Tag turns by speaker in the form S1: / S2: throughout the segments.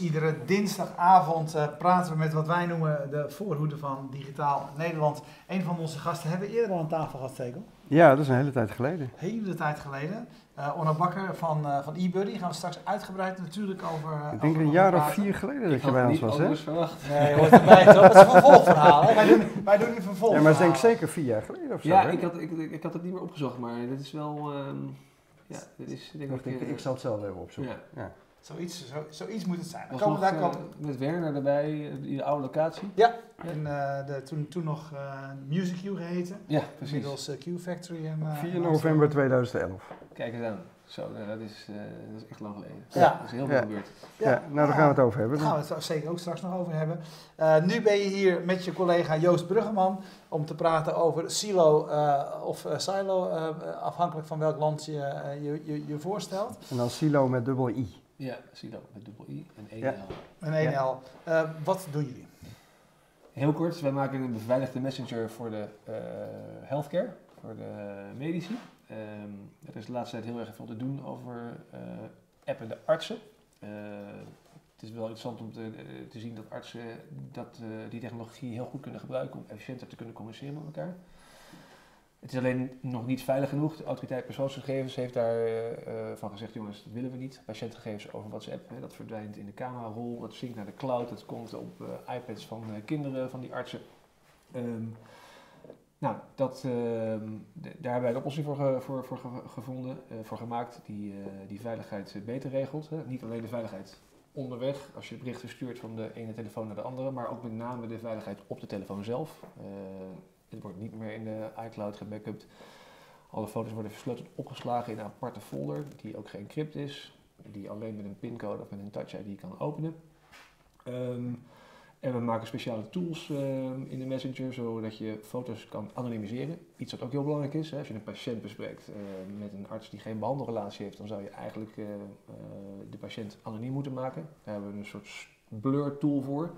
S1: Iedere dinsdagavond uh, praten we met wat wij noemen de voorhoede van Digitaal Nederland. Een van onze gasten hebben we eerder al aan tafel gehad.
S2: Ja, dat is een hele tijd geleden.
S1: Hele tijd geleden. Uh, Onno Bakker van, uh, van eBuddy gaan we straks uitgebreid natuurlijk over.
S2: Ik denk een jaar of vier geleden dat je bij ons was, hè?
S1: verwacht. Nee, hoort erbij. Dat is een vervolgverhaal. Wij doen, wij doen een vervolg.
S2: Ja, maar ik denk zeker vier jaar geleden of zo.
S3: Ja, ik had, ik, ik, had het niet meer opgezocht, maar dit is wel. Um, ja, dit is denk
S2: ik. Ik, ik zal het zelf even opzoeken.
S1: Ja. ja. Zoiets, zo, zoiets moet het zijn.
S3: Dan komen daar uh, met Werner erbij, in de oude locatie.
S1: Ja, en uh, de, toen, toen nog uh, Music Q geheten.
S3: Ja, precies.
S1: Inmiddels Q Factory. En,
S2: 4 november 2011.
S3: Kijk eens aan. Zo, dat is, dat is echt lang geleden.
S1: Ja.
S3: Dat is heel veel
S2: ja.
S3: gebeurd.
S2: Ja, ja nou daar gaan we het over hebben.
S1: Daar gaan we het zeker ook straks nog over hebben. nu ben je hier met je collega Joost Bruggeman om te praten over silo of silo, afhankelijk van welk land je, je, je, je voorstelt.
S2: En dan silo met dubbel I.
S3: Ja, silo met dubbel I en 1L.
S1: Ja. Een 1L. Uh, wat doen jullie?
S3: Heel kort, wij maken een beveiligde messenger voor de uh, healthcare, voor de medici. Um, er is de laatste tijd heel erg veel te doen over uh, appen de artsen. het is wel interessant om te, te zien dat artsen dat, die technologie heel goed kunnen gebruiken om efficiënter te kunnen communiceren met elkaar. Het is alleen nog niet veilig genoeg. De autoriteit persoonsgegevens heeft daarvan uh, gezegd, jongens, dat willen we niet. Patiëntgegevens over WhatsApp, hè, dat verdwijnt in de camerarol, dat zinkt naar de cloud, dat komt op uh, iPads van uh, kinderen, van die artsen. Um, nou, dat, daar hebben wij een oplossing voor, voor, voor ge, gevonden, voor gemaakt, die, die veiligheid beter regelt. Hè. Niet alleen de veiligheid onderweg, als je berichten stuurt van de ene telefoon naar de andere, maar ook met name de veiligheid op de telefoon zelf. Het wordt niet meer in de iCloud gebackupt. Alle foto's worden versleuteld opgeslagen in een aparte folder die ook geëncrypt is. Die alleen met een pincode of met een touch ID kan openen. Um, en we maken speciale tools um, in de Messenger zodat je foto's kan anonimiseren. Iets wat ook heel belangrijk is. Hè. Als je een patiënt bespreekt uh, met een arts die geen behandelrelatie heeft, dan zou je eigenlijk uh, de patiënt anoniem moeten maken. Daar hebben we een soort blur tool voor.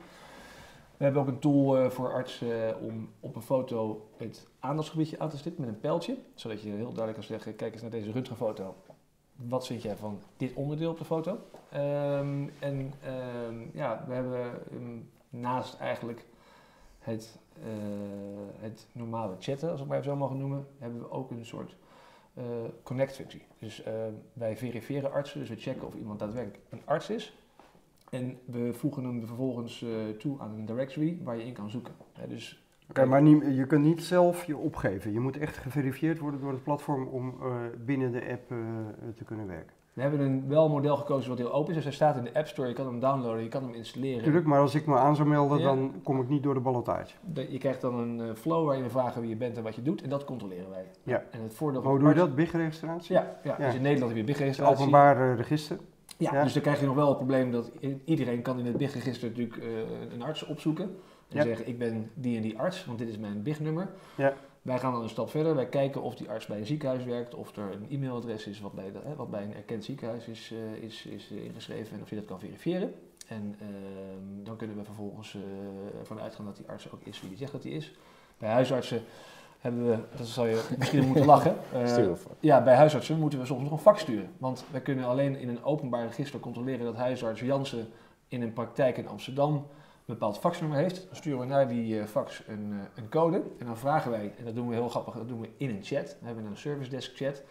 S3: We hebben ook een tool uh, voor artsen uh, om op een foto het aandachtsgebiedje aan te stippen met een pijltje. Zodat je heel duidelijk kan zeggen, kijk eens naar deze röntgenfoto. Wat vind jij van dit onderdeel op de foto? Um, en um, ja, we hebben um, naast eigenlijk het, uh, het normale chatten, als ik maar even zo mogen noemen, hebben we ook een soort connect-functie. Dus wij verifiëren artsen, dus we checken of iemand daadwerkelijk een arts is. En we voegen hem vervolgens uh, toe aan een directory waar je in kan zoeken. Dus
S2: Oké, okay, maar niet, je kunt niet zelf je opgeven. Je moet echt geverifieerd worden door het platform om uh, binnen de app uh, te kunnen werken.
S3: We hebben een, wel model gekozen wat heel open is. Dus hij staat in de App Store, je kan hem downloaden, je kan hem installeren.
S2: Tuurlijk, maar als ik me aan zou melden, ja. dan kom ik niet door de ballotage.
S3: Je krijgt dan een flow waarin we vragen wie je bent en wat je doet. En dat controleren wij.
S2: Ja.
S3: En het voordeel
S2: Hoe doe je dat? BIG-registratie?
S3: Ja, ja, ja, dus in Nederland heb je BIG-registratie.
S2: Het openbaar register.
S3: Ja, ja, dus dan krijg je nog wel het probleem dat iedereen kan in het BIG-register natuurlijk uh, een arts opzoeken. En ja. zeggen, ik ben die en die arts, want dit is mijn BIG-nummer.
S2: Ja.
S3: Wij gaan dan een stap verder. Wij kijken of die arts bij een ziekenhuis werkt, of er een e-mailadres is wat bij, de, wat bij een erkend ziekenhuis is, uh, is, is ingeschreven en of je dat kan verifiëren. En uh, dan kunnen we vervolgens uh, ervan uitgaan dat die arts ook is wie die zegt dat hij is. Bij huisartsen hebben we, dat zal je misschien moeten lachen.
S4: Uh,
S3: ja, bij huisartsen moeten we soms nog een fax sturen. Want wij kunnen alleen in een openbaar register controleren dat huisarts Jansen in een praktijk in Amsterdam een bepaald faxnummer heeft. Dan sturen we naar die uh, fax een, uh, een code. En dan vragen wij, en dat doen we heel grappig, dat doen we in een chat. Dan hebben we een service desk chat.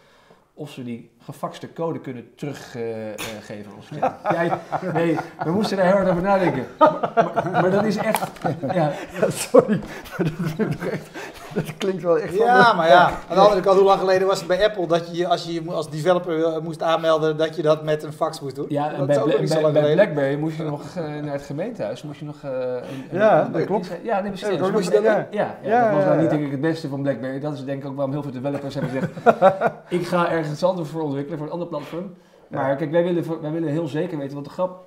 S3: Of ze die gefaxte code kunnen teruggeven. Ja, nee, we moesten daar heel hard over nadenken. Maar, maar, maar dat is echt. Ja.
S2: Sorry, maar dat, echt, dat klinkt wel echt.
S1: Ja,
S2: van
S1: maar ja. Aan de andere kant, hoe lang geleden was het bij Apple dat je als je je als developer moest aanmelden dat je dat met een fax moest doen?
S3: Ja, en
S1: dat
S3: bij, Bla bij, bij BlackBerry moest je nog uh, naar het gemeentehuis, moest je nog. Uh, een,
S2: ja,
S3: een,
S2: dat klopt.
S3: Ja, nee, precies.
S2: Ja,
S3: Dus moest je-
S2: ja.
S3: ja, ja,
S2: Ja,
S3: dat was
S2: ja,
S3: nou niet
S2: ja.
S3: denk ik het beste van BlackBerry. Dat is denk ik ook waarom heel veel developers hebben gezegd: ik ga ergens anders voor ontwikkelen, voor een ander platform. Maar kijk, wij willen, wij willen heel zeker weten, want de grap,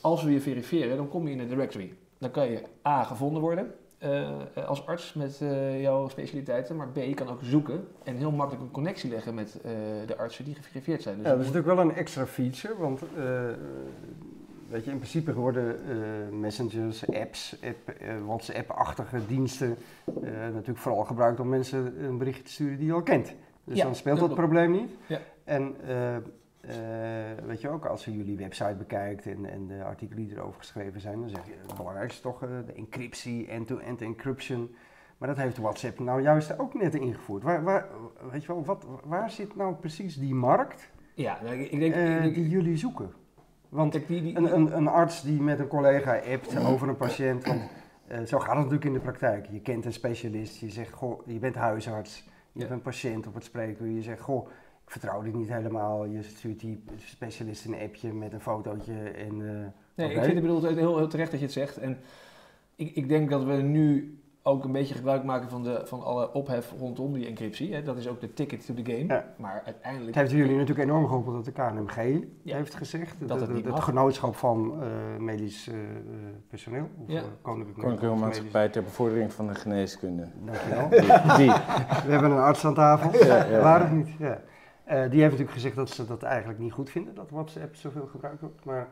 S3: als we je verifiëren, dan kom je in een directory. Dan kan je A, gevonden worden eh, als arts met eh, jouw specialiteiten, maar B, je kan ook zoeken en heel makkelijk een connectie leggen met eh, de artsen die geverifieerd zijn. Dus
S2: Ja, dat is
S3: moet-
S2: natuurlijk wel een extra feature, want eh, weet je, in principe worden eh, messengers, apps, app, eh, WhatsApp-achtige diensten eh, natuurlijk vooral gebruikt om mensen een berichtje te sturen die je al kent. Dus
S3: Ja,
S2: dan speelt
S3: dat
S2: probleem niet.
S3: Ja.
S2: En eh, weet je ook, als je jullie website bekijkt en, en de artikelen die erover geschreven zijn, dan zeg je het belangrijkste toch eh, de encryptie, end-to-end encryption. Maar dat heeft WhatsApp nou juist ook net ingevoerd. Waar, waar, weet je wel, wat, waar zit nou precies die markt
S3: Ja, nou, ik ik denk...
S2: eh,
S3: ik denk-
S2: die jullie zoeken? Want
S3: Kijk, die, die,
S2: een, een, een arts die met een collega appt over een patiënt, want zo gaat het natuurlijk in de praktijk. Je kent een specialist, je zegt, goh, je bent huisarts, je
S3: Ja.
S2: hebt een patiënt op het spreekuur, je zegt, goh, ik vertrouw dit niet helemaal. Je stuurt die specialist een appje met een fotootje en... eh,
S3: Nee, ik vind het bedoeld heel, heel terecht dat je het zegt. En ik, ik denk dat we nu ook een beetje gebruik maken van, de, van alle ophef rondom die encryptie. Hè. Dat is ook de ticket to the game.
S2: Ja.
S3: Maar uiteindelijk...
S2: Het heeft jullie natuurlijk enorm geholpen dat de KNMG
S3: Ja.
S2: heeft gezegd.
S3: Dat het niet
S2: het
S3: mag.
S2: genootschap van eh, medisch eh, personeel. Of
S3: Ja.
S2: koninklijke
S4: Koninklijke
S2: Medisch-
S4: Maatschappij ter bevordering van de geneeskunde.
S2: Dankjewel.
S4: Die.
S2: We hebben een arts aan tafel.
S4: Ja, ja.
S2: Waar of niet? Ja. Eh, die heeft natuurlijk gezegd dat ze dat eigenlijk niet goed vinden, dat WhatsApp zoveel gebruikt wordt. Maar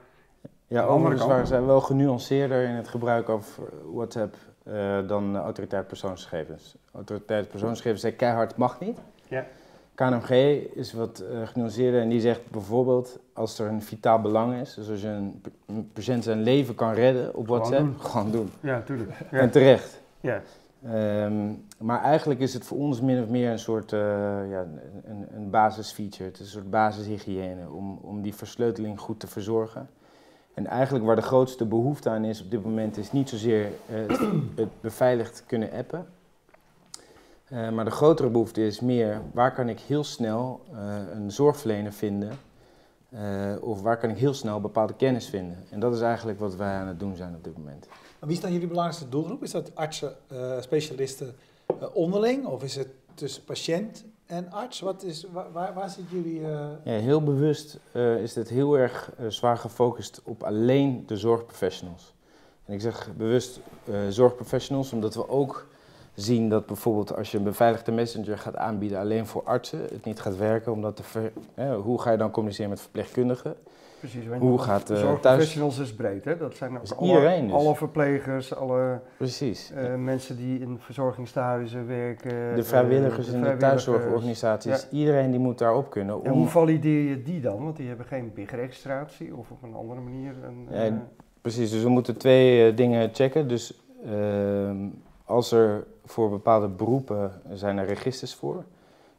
S4: Ja, overigens waren zij wel genuanceerder in het gebruik over WhatsApp eh, dan autoriteit persoonsgegevens. Autoriteit persoonsgegevens zei keihard mag niet.
S2: Ja.
S4: KNMG is wat eh genuanceerder en die zegt bijvoorbeeld als er een vitaal belang is, dus als je een, een patiënt zijn leven kan redden op
S2: Gewoon
S4: WhatsApp,
S2: doen.
S4: gewoon doen.
S2: ja, tuurlijk. Ja.
S4: En terecht.
S2: Ja.
S4: Ehm, maar eigenlijk is het voor ons min of meer een soort eh, ja, een, een basisfeature. Het is een soort basishygiëne om, om die versleuteling goed te verzorgen. En eigenlijk waar de grootste behoefte aan is op dit moment is niet zozeer het, het beveiligd kunnen appen. Eh, maar de grotere behoefte is meer waar kan ik heel snel eh, een zorgverlener vinden eh, of waar kan ik heel snel bepaalde kennis vinden. En dat is eigenlijk wat wij aan het doen zijn op dit moment.
S1: Maar wie is dan jullie belangrijkste doelgroep? Is dat artsen, eh, specialisten eh, onderling? Of is het tussen patiënt en arts? Wat is, waar, waar, waar zitten jullie...
S4: Ja, heel bewust is dit heel erg zwaar gefocust op alleen de zorgprofessionals. En ik zeg bewust zorgprofessionals, omdat we ook zien dat bijvoorbeeld als je een beveiligde messenger gaat aanbieden alleen voor artsen, het niet gaat werken, omdat de ver- hè, hoe ga je dan communiceren met verpleegkundigen?
S2: Precies.
S4: Hoe gaat, eh,
S2: Zorgprofessionals is breed, hè? Dat zijn ook alle,
S4: dus.
S2: alle verplegers, alle
S4: Precies.
S2: eh, mensen die in verzorgingstehuizen werken.
S4: de vrijwilligers
S2: eh,
S4: in de thuiszorgorganisaties, iedereen die moet daarop kunnen.
S2: En hoe valideer je die dan? Want die hebben geen BIG-registratie of op een andere manier. Een,
S4: Ja,
S2: eh,
S4: Precies, dus we moeten twee eh, dingen checken. Dus ehm, als er voor bepaalde beroepen zijn er registers voor,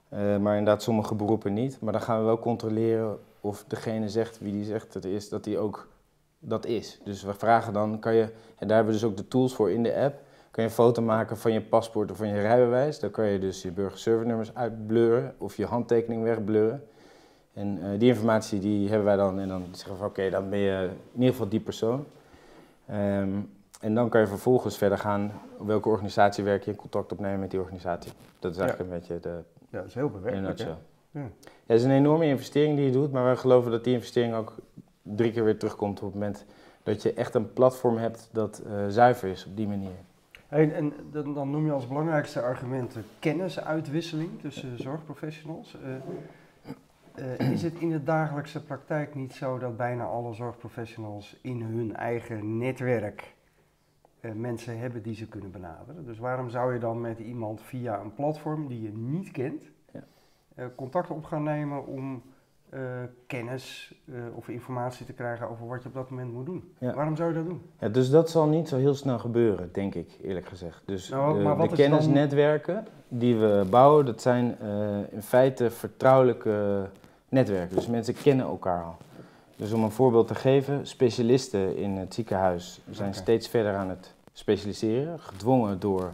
S4: Eh, maar inderdaad sommige beroepen niet. Maar dan gaan we wel controleren of degene zegt wie die zegt dat is, dat die ook dat is. Dus we vragen dan, kan je, en daar hebben we dus ook de tools voor in de app, kan je een foto maken van je paspoort of van je rijbewijs. Dan kan je dus je burgerservice-nummers uitblurren of je handtekening wegblurren. En eh, die informatie die hebben wij dan en dan zeggen we oké, dan ben je in ieder geval die persoon. Ehm, en dan kan je vervolgens verder gaan, welke organisatie werk je, contact opnemen met die organisatie. Dat is eigenlijk een beetje de
S2: ja, dat is heel
S4: in
S2: bewerkelijk.
S4: Ja.
S2: Ja.
S4: het is een enorme investering die je doet, maar wij geloven dat die investering ook drie keer weer terugkomt op het moment dat je echt een platform hebt dat eh, zuiver is op die manier.
S2: Hey, en dan, dan noem je als belangrijkste argument de kennisuitwisseling tussen zorgprofessionals. Eh, eh, is het in de dagelijkse praktijk niet zo dat bijna alle zorgprofessionals in hun eigen netwerk mensen hebben die ze kunnen benaderen? Dus waarom zou je dan met iemand via een platform die je niet kent
S4: Ja.
S2: eh, contact op gaan nemen om eh, kennis eh, of informatie te krijgen over wat je op dat moment moet doen?
S4: Ja.
S2: Waarom zou je dat doen?
S4: Ja, dus dat zal niet zo heel snel gebeuren, denk ik, eerlijk gezegd. Dus
S2: Nou,
S4: de,
S2: dan-
S4: kennisnetwerken die we bouwen, dat zijn eh, in feite vertrouwelijke netwerken. Dus mensen kennen elkaar al. Dus om een voorbeeld te geven, specialisten in het ziekenhuis zijn steeds verder aan het specialiseren, gedwongen door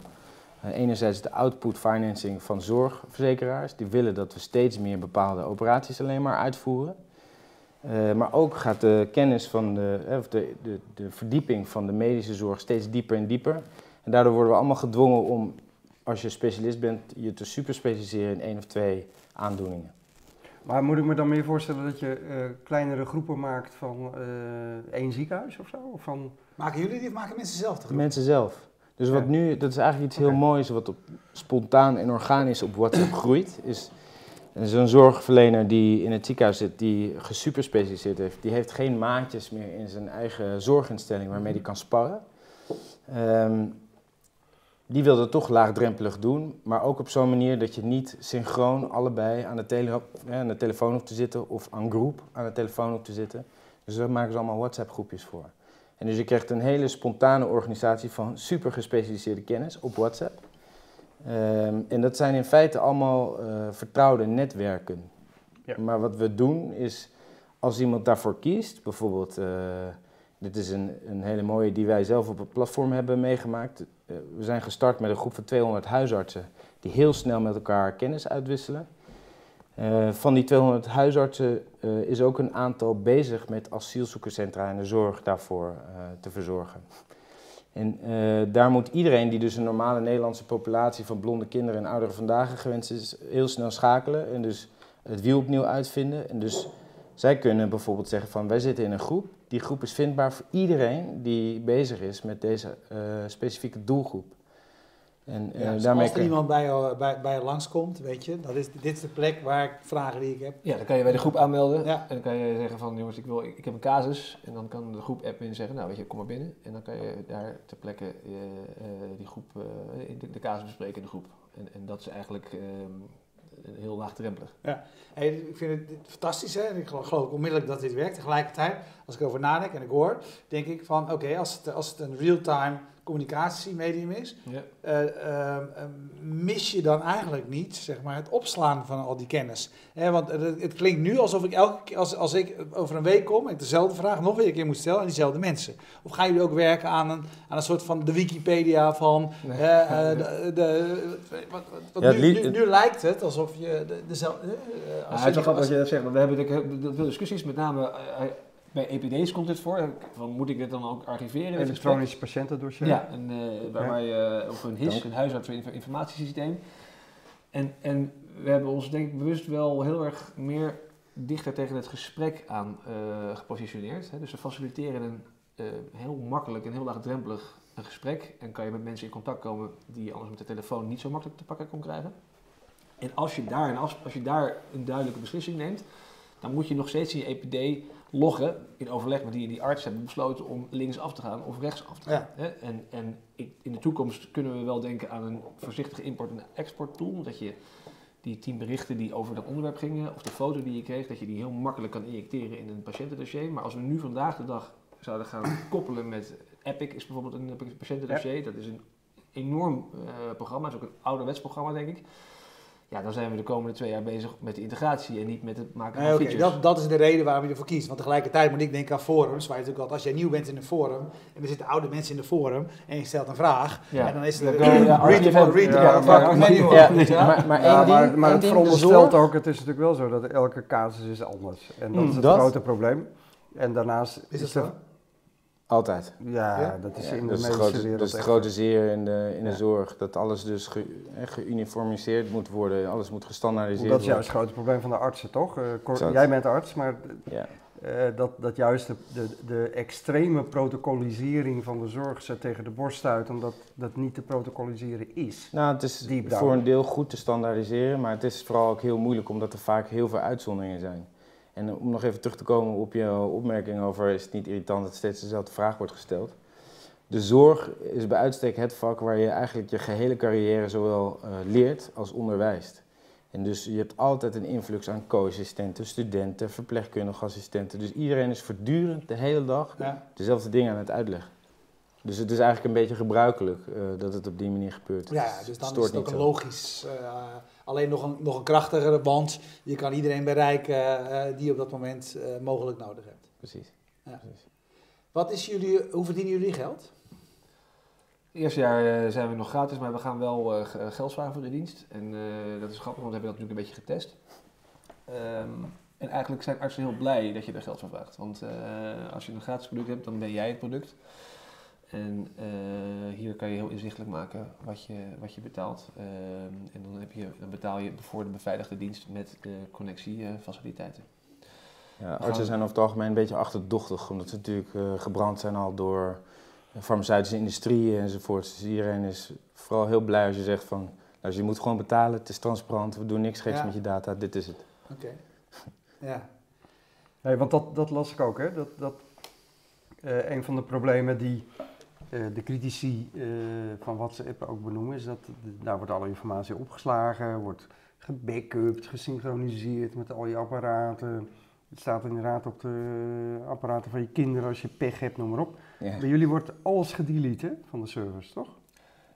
S4: eh, enerzijds de output financing van zorgverzekeraars. Die willen dat we steeds meer bepaalde operaties alleen maar uitvoeren. Eh, maar ook gaat de kennis van de, eh, of de, de, de verdieping van de medische zorg steeds dieper en dieper. En daardoor worden we allemaal gedwongen om, als je specialist bent, je te superspecialiseren in één of twee aandoeningen.
S2: Maar moet ik me dan meer voorstellen dat je eh, kleinere groepen maakt van eh, één ziekenhuis of zo? Of van,
S1: maken jullie die of maken mensen zelf de groep?
S4: mensen zelf. Dus wat
S2: Ja.
S4: nu, dat is eigenlijk iets heel moois, wat op, spontaan en organisch op WhatsApp groeit. Is zo'n zorgverlener die in het ziekenhuis zit, die gesuperspecialiseerd heeft, die heeft geen maatjes meer in zijn eigen zorginstelling waarmee die kan sparren. Ehm, die wil dat toch laagdrempelig doen, maar ook op zo'n manier dat je niet synchroon allebei aan de, tele aan de telefoon hoeft te zitten of aan groep aan de telefoon hoeft te zitten. Dus daar maken ze allemaal WhatsApp-groepjes voor. En dus je krijgt een hele spontane organisatie van super gespecialiseerde kennis op WhatsApp. Ehm, en dat zijn in feite allemaal eh, vertrouwde netwerken.
S2: Ja.
S4: Maar wat we doen is, als iemand daarvoor kiest, bijvoorbeeld, eh, dit is een, een hele mooie die wij zelf op het platform hebben meegemaakt. Eh, we zijn gestart met een groep van 200 huisartsen die heel snel met elkaar kennis uitwisselen. Eh, van die 200 huisartsen eh, is ook een aantal bezig met asielzoekerscentra en de zorg daarvoor te verzorgen. En daar moet iedereen die dus een normale Nederlandse populatie van blonde kinderen en ouderen vandaag gewenst is, heel snel schakelen en dus het wiel opnieuw uitvinden. En dus zij kunnen bijvoorbeeld zeggen van wij zitten in een groep. Die groep is vindbaar voor iedereen die bezig is met deze eh, specifieke doelgroep. En eh,
S1: Ja, dus
S4: daarmee
S1: als er
S4: kun-
S1: iemand bij jou, bij, bij je langskomt, weet je, dat is, dit is de plek waar ik vragen die ik heb.
S3: Ja, dan kan je bij de groep aanmelden.
S1: Ja.
S3: En dan kan je zeggen van, jongens, ik, wil, ik, ik heb een casus. En dan kan de groep admin zeggen, nou weet je, kom maar binnen. En dan kan je daar ter plekke eh, eh, die groep, eh, in de, de casus bespreken in de groep. En, en dat is eigenlijk ehm, heel laagdrempelig.
S1: Hey, ik vind het fantastisch, hè? ik geloof, onmiddellijk dat dit werkt. Tegelijkertijd, als ik over nadenk en ik hoor, denk ik van, oké, als, het, als het een real-time communicatiemedium is,
S3: Ja.
S1: eh, ehm, ehm, mis je dan eigenlijk niet zeg maar, het opslaan van al die kennis. Hè, want het, het klinkt nu alsof ik elke keer, als, als ik over een week kom, ik dezelfde vraag nog weer een keer moet stellen aan diezelfde mensen. Of gaan jullie ook werken aan een, aan een soort van de Wikipedia van.
S3: Nee.
S1: de, de, wat, wat, wat
S4: Ja, het
S1: nu,
S4: lied-
S1: nu, nu lijkt het alsof je de, dezelfde. eh,
S3: Ja,
S1: als
S3: het is wel grappig dat je dat zegt, want we hebben heel veel discussies, met name eh, bij EPD's komt dit voor. Van, moet ik dit dan ook archiveren? dit gesprek?
S2: Elektronisch patiëntendossier.
S3: Ja, een, eh, waar,
S2: Ja.
S3: waar je, of een HIS,
S4: Dank.
S3: een huisartsinformatiesysteem. En, en we hebben ons denk ik bewust wel heel erg meer dichter tegen het gesprek aan eh, gepositioneerd. Hè. Dus we faciliteren een eh, heel makkelijk en heel laagdrempelig een gesprek. En kan je met mensen in contact komen die je anders met de telefoon niet zo makkelijk te pakken kon krijgen. En als je daar een, als je daar een duidelijke beslissing neemt, dan moet je nog steeds in je EPD loggen in overleg met die, die arts hebben besloten om links af te gaan of rechts af te gaan.
S1: Ja.
S3: En, en ik, in de toekomst kunnen we wel denken aan een voorzichtige import- en export tool. Dat je die tien berichten die over dat onderwerp gingen, of de foto die je kreeg, dat je die heel makkelijk kan injecteren in een patiëntendossier. Maar als we nu vandaag de dag zouden gaan koppelen met Epic, is bijvoorbeeld een patiëntendossier. Dat is een enorm eh, programma, is ook een ouderwets programma denk ik. Ja, dan zijn we de komende twee jaar bezig met de integratie en niet met het maken van
S1: Nee, oké,
S3: features.
S1: dat, dat is de reden waarom je ervoor kiest. Want tegelijkertijd moet ik denken aan forums. Waar je natuurlijk altijd, als jij nieuw bent in een forum. en er zitten oude mensen in de forum. en je stelt een vraag.
S3: Ja.
S1: en dan is het. read
S2: maar- het veronderstelt ook, het is natuurlijk wel zo dat elke casus is anders. En dat
S4: Mm,
S2: is het
S4: dat-
S2: grote probleem. En daarnaast
S1: Is
S2: er-
S1: zo?
S4: Altijd.
S2: Ja,
S1: Ja?
S2: dat is
S4: Ja,
S2: in de
S4: grote,
S2: wereld
S4: dat is het grote zeer in de, in de
S2: Ja.
S4: zorg. Dat alles dus ge, eh, geuniformiseerd moet worden. Alles moet gestandaardiseerd
S2: Dat is
S4: worden.
S2: juist het grote probleem van de artsen, toch? Eh, Cor- jij bent arts, maar
S4: Ja.
S2: eh, dat, dat juist de, de, de extreme protocolisering van de zorg ze tegen de borst stuit, omdat dat niet te protocoliseren is.
S4: Nou, het is voor een deel goed te standaardiseren, maar het is vooral ook heel moeilijk omdat er vaak heel veel uitzonderingen zijn. En om nog even terug te komen op je opmerking over is het niet irritant dat steeds dezelfde vraag wordt gesteld. De zorg is bij uitstek het vak waar je eigenlijk je gehele carrière zowel eh, leert als onderwijst. En dus je hebt altijd een influx aan co-assistenten, studenten, verpleegkundige assistenten. Dus iedereen is voortdurend de hele dag
S1: Ja.
S4: dezelfde dingen aan het uitleggen. Dus het is eigenlijk een beetje gebruikelijk eh, dat het op die manier gebeurt.
S1: Ja,
S4: Het
S1: dus dan
S4: stoort
S1: is het ook
S4: niet
S1: een
S4: zo.
S1: logisch. eh, alleen nog een, nog een krachtigere band. Je kan iedereen bereiken eh, die je op dat moment eh, mogelijk nodig hebt.
S4: Precies.
S1: Ja.
S4: Precies.
S1: Wat is jullie, hoe verdienen jullie geld?
S3: Het eerste jaar zijn we nog gratis, maar we gaan wel eh, ge- geld vragen voor de dienst. En eh, dat is grappig, want we hebben dat natuurlijk een beetje getest. Ehm, en eigenlijk zijn artsen heel blij dat je er geld voor vraagt. Want eh, als je een gratis product hebt, dan ben jij het product. En eh, hier kan je heel inzichtelijk maken wat je, wat je betaalt. Ehm, en dan, heb je, dan betaal je voor de beveiligde dienst met de connectiefaciliteiten.
S4: Ja, artsen zijn over het algemeen een beetje achterdochtig, omdat ze natuurlijk eh, gebrand zijn al door de farmaceutische industrie enzovoort. Dus iedereen is vooral heel blij als je zegt van, nou, je moet gewoon betalen, het is transparant, we doen niks geks
S1: Ja.
S4: met je data, dit is het.
S1: Oké. Ja.
S2: Nee, want dat, dat las ik ook, hè? Dat, dat eh, een van de problemen die de critici eh, van WhatsApp ook benoemen, is dat daar wordt alle informatie opgeslagen, wordt gebackupt, gesynchroniseerd met al je apparaten. Het staat inderdaad op de apparaten van je kinderen als je pech hebt, noem maar op.
S4: Ja.
S2: Bij jullie wordt alles gedelete van de servers, toch?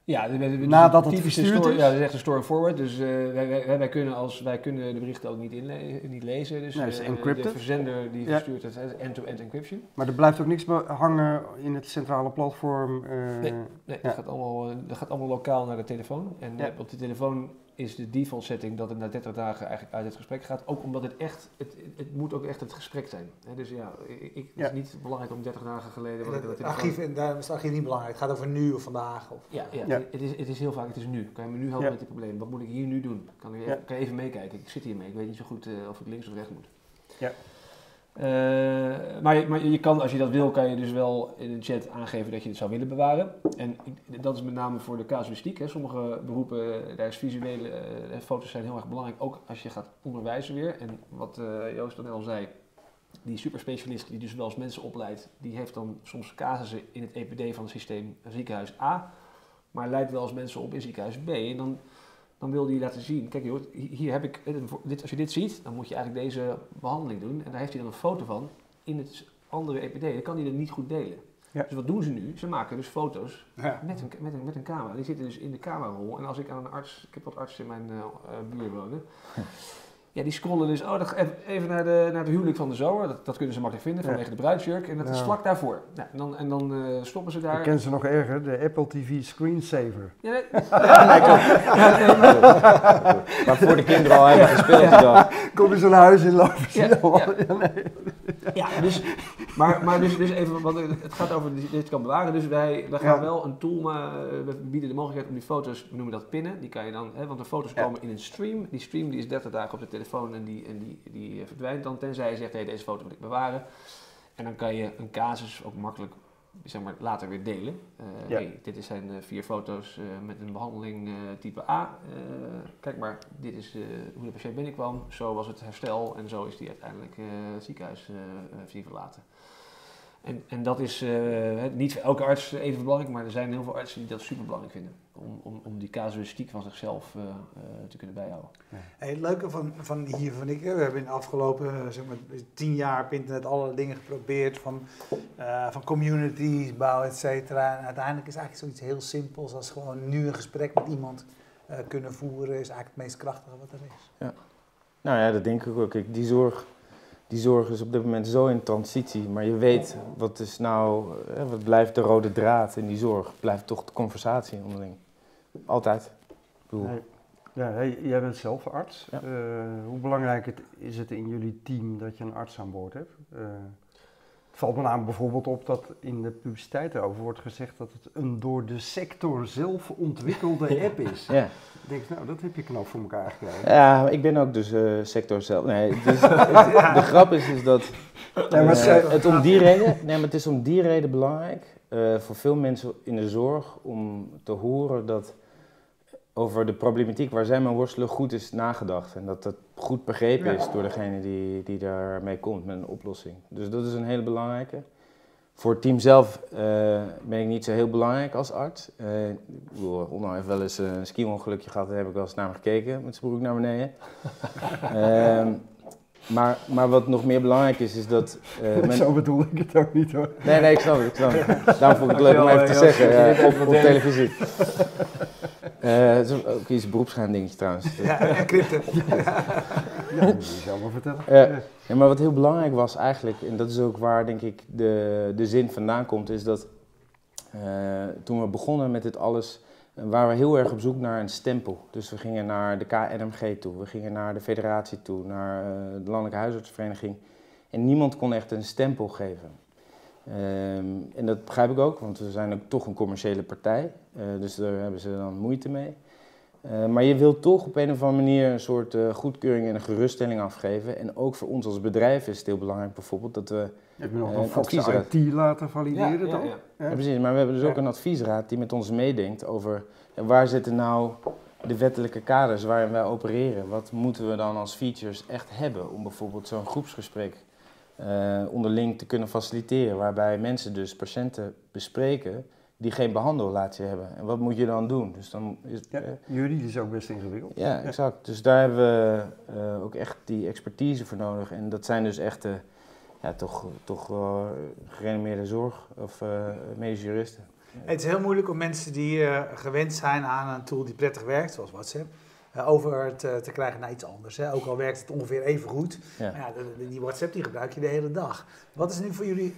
S3: Ja,
S2: Nadat het verstuurd is?
S3: Ja, dat is echt een store forward. Dus eh, wij, wij, wij, kunnen als, wij kunnen de berichten ook niet, inle- niet lezen. Dus
S2: Nee, het is
S3: eh,
S2: encrypted.
S3: de verzender die
S2: Ja.
S3: verstuurt het end-to-end encryption.
S2: Maar er blijft ook niks hangen in het centrale platform. eh,
S3: Nee. Nee,
S2: Ja.
S3: dat, gaat allemaal, dat gaat allemaal lokaal naar de telefoon. En
S2: Ja.
S3: op de telefoon is de default setting dat het na 30 dagen eigenlijk uit het gesprek gaat. Ook omdat het echt, het, het moet ook echt het gesprek zijn. Dus ja, ik, het
S2: Ja.
S3: is niet belangrijk om 30 dagen geleden... de
S1: Het archief, en is het archief niet belangrijk. Het gaat over nu of vandaag. Of,
S3: Ja, ja,
S2: Ja.
S3: Het, is, het is heel vaak, het is nu. Kan je me nu helpen met dit probleem? Wat moet ik hier nu doen? Kan, ik,
S2: Ja.
S3: kan je even meekijken? Ik zit hier mee, ik weet niet zo goed eh, of ik links of rechts moet.
S2: Ja.
S3: Eh, maar, maar je kan, als je dat wil, kan je dus wel in een chat aangeven dat je het zou willen bewaren. En dat is met name voor de casuïstiek. Hè. Sommige beroepen, eh, daar is visuele eh, foto's zijn heel erg belangrijk, ook als je gaat onderwijzen weer. En wat Joost dan al zei, die superspecialist die dus wel eens mensen opleidt, die heeft dan soms casussen in het EPD van het systeem ziekenhuis A, maar leidt wel eens mensen op in ziekenhuis B. En dan, dan wil die laten zien, kijk joh, hi- hier heb ik, dit, als je dit ziet, dan moet je eigenlijk deze behandeling doen. En daar heeft hij dan een foto van in het andere EPD. Dan kan hij dat niet goed delen.
S2: Ja.
S3: Dus wat doen ze nu? Ze maken dus foto's
S1: ja.
S3: met een, met, een, met een camera. Die zitten dus in de camerarol. En als ik aan een arts, ik heb wat artsen in mijn eh eh, buurt wonen. Ja, die scrollen dus, oh, even- naar de, naar het huwelijk van de zomer. Dat, dat kunnen ze makkelijk vinden
S2: Ja.
S3: vanwege de bruidsjurk. En dat is
S2: Ja.
S3: vlak daarvoor. Ja, en dan, en dan eh, stoppen ze
S2: Ik
S3: daar.
S2: ken ze nog erger, de Apple TV screensaver.
S3: Ja, nee,
S4: Maar voor de kinderen al hebben gespeeld dag.
S2: Kom je zo'n huis in lopen,
S3: Ja, ja.
S2: ja, nee.
S3: Ja, dus, maar, maar dus, dus even, want het gaat over dat je dit kan bewaren. Dus wij, wij gaan
S2: Ja.
S3: wel een tool, maar we bieden de mogelijkheid om die foto's, we noemen dat pinnen. Die kan je dan, hè, want de foto's
S2: Ja.
S3: komen in een stream. Die stream die is 30 dagen op de telefoon en die, en die, die eh, verdwijnt dan. Tenzij je zegt, hey, deze foto wil ik bewaren. En dan kan je een casus ook makkelijk zeg maar, later weer delen. Eh,
S2: Ja.
S3: hey, dit zijn eh, vier foto's eh, met een behandeling eh, type A. Kijk maar, dit is hoe de patiënt binnenkwam. Zo was het herstel en zo is die uiteindelijk het ziekenhuis zien verlaten. En, en dat is eh, hè, niet voor elke arts even belangrijk, maar er zijn heel veel artsen die dat super belangrijk vinden. Om, om, om die casuïstiek van zichzelf eh, eh, te kunnen bijhouden.
S1: Hey, het leuke van, van hier vind ik, we hebben in de afgelopen zeg maar, tien jaar op internet alle dingen geprobeerd van, eh, van communities bouwen, et cetera. En uiteindelijk is eigenlijk zoiets heel simpels als gewoon nu een gesprek met iemand eh, kunnen voeren, is eigenlijk het meest krachtige wat er is.
S4: Nou ja, dat denk ik ook. Kijk, die zorg, die zorg is op dit moment zo in transitie. Maar je weet, wat is nou, wat blijft de rode draad in die zorg? Blijft toch de conversatie onderling. Altijd. Ik bedoel,
S2: Nee. Ja, hey, jij bent zelf arts.
S4: Ja.
S2: Eh, hoe belangrijk het, is het in jullie team dat je een arts aan boord hebt? Eh, valt me namelijk bijvoorbeeld op dat in de publiciteit erover wordt gezegd dat het een door de sector zelf ontwikkelde app is.
S4: ja.
S2: Ik denk, nou, dat heb je knap voor elkaar gekregen.
S4: ja, ik ben ook dus eh, sector zelf. Nee, dus, de grap is, is dat
S2: Ja, maar
S4: eh, het om die reden, nee, maar het is om die reden belangrijk eh, voor veel mensen in de zorg om te horen dat over de problematiek waar zij mee worstelen goed is nagedacht. En dat dat goed begrepen is door degene die, die daarmee komt met een oplossing. Dus dat is een hele belangrijke. Voor het team zelf eh, ben ik niet zo heel belangrijk als arts. Eh, ik bedoel, Onno heeft wel eens eh, een ski-ongelukje gehad, daar heb ik wel eens naar hem gekeken met zijn broek naar beneden. Ehm, maar, maar wat nog meer belangrijk is, is dat... eh, men-
S2: Zo bedoel ik het ook niet hoor.
S4: Nee, nee, ik snap het. Ik snap het. Daarom vond ik het leuk om even te zeggen eh, op, televisie. Het is ook iets beroepsgeheim dingetje trouwens.
S1: Ja, encrypten.
S2: Ja, dat moet je zelf maar vertellen.
S4: Ja. Ja, maar wat heel belangrijk was eigenlijk, en dat is ook waar denk ik de, de zin vandaan komt, is dat eh, toen we begonnen met dit alles, eh, waren we heel erg op zoek naar een stempel. Dus we gingen naar de KNMG toe, we gingen naar de federatie toe, naar de Landelijke Huisartsenvereniging. En niemand kon echt een stempel geven. Ehm, en dat begrijp ik ook, want we zijn ook toch een commerciële partij. Eh, dus daar hebben ze dan moeite mee. Eh, maar je wilt toch op een of andere manier een soort eh, goedkeuring en een geruststelling afgeven. En ook voor ons als bedrijf is het heel belangrijk bijvoorbeeld dat we...
S2: Heb je nog een
S4: adviesraad.
S2: IT laten valideren
S3: ja,
S2: dan?
S3: ja.
S4: Ja. precies, maar we hebben dus ook
S2: Ja.
S4: een adviesraad die met ons meedenkt over waar zitten nou de wettelijke kaders waarin wij opereren. Wat moeten we dan als features echt hebben om bijvoorbeeld zo'n groepsgesprek eh, onderling te kunnen faciliteren. Waarbij mensen dus patiënten bespreken die geen behandelrelatie hebben. En wat moet je dan doen? Dus dan is,
S2: Ja,
S4: eh,
S2: juridisch ook best ingewikkeld.
S4: ja, exact. Dus daar hebben we eh, ook echt die expertise voor nodig. En dat zijn dus echt de, ja, toch, toch gerenommeerde zorg of eh medische juristen.
S1: Het is heel moeilijk om mensen die eh, gewend zijn aan een tool die prettig werkt, zoals WhatsApp, eh, over te, te krijgen naar iets anders. Hè. Ook al werkt het ongeveer even goed.
S4: Ja.
S1: Maar die WhatsApp die gebruik je de hele dag. Wat is nu voor jullie,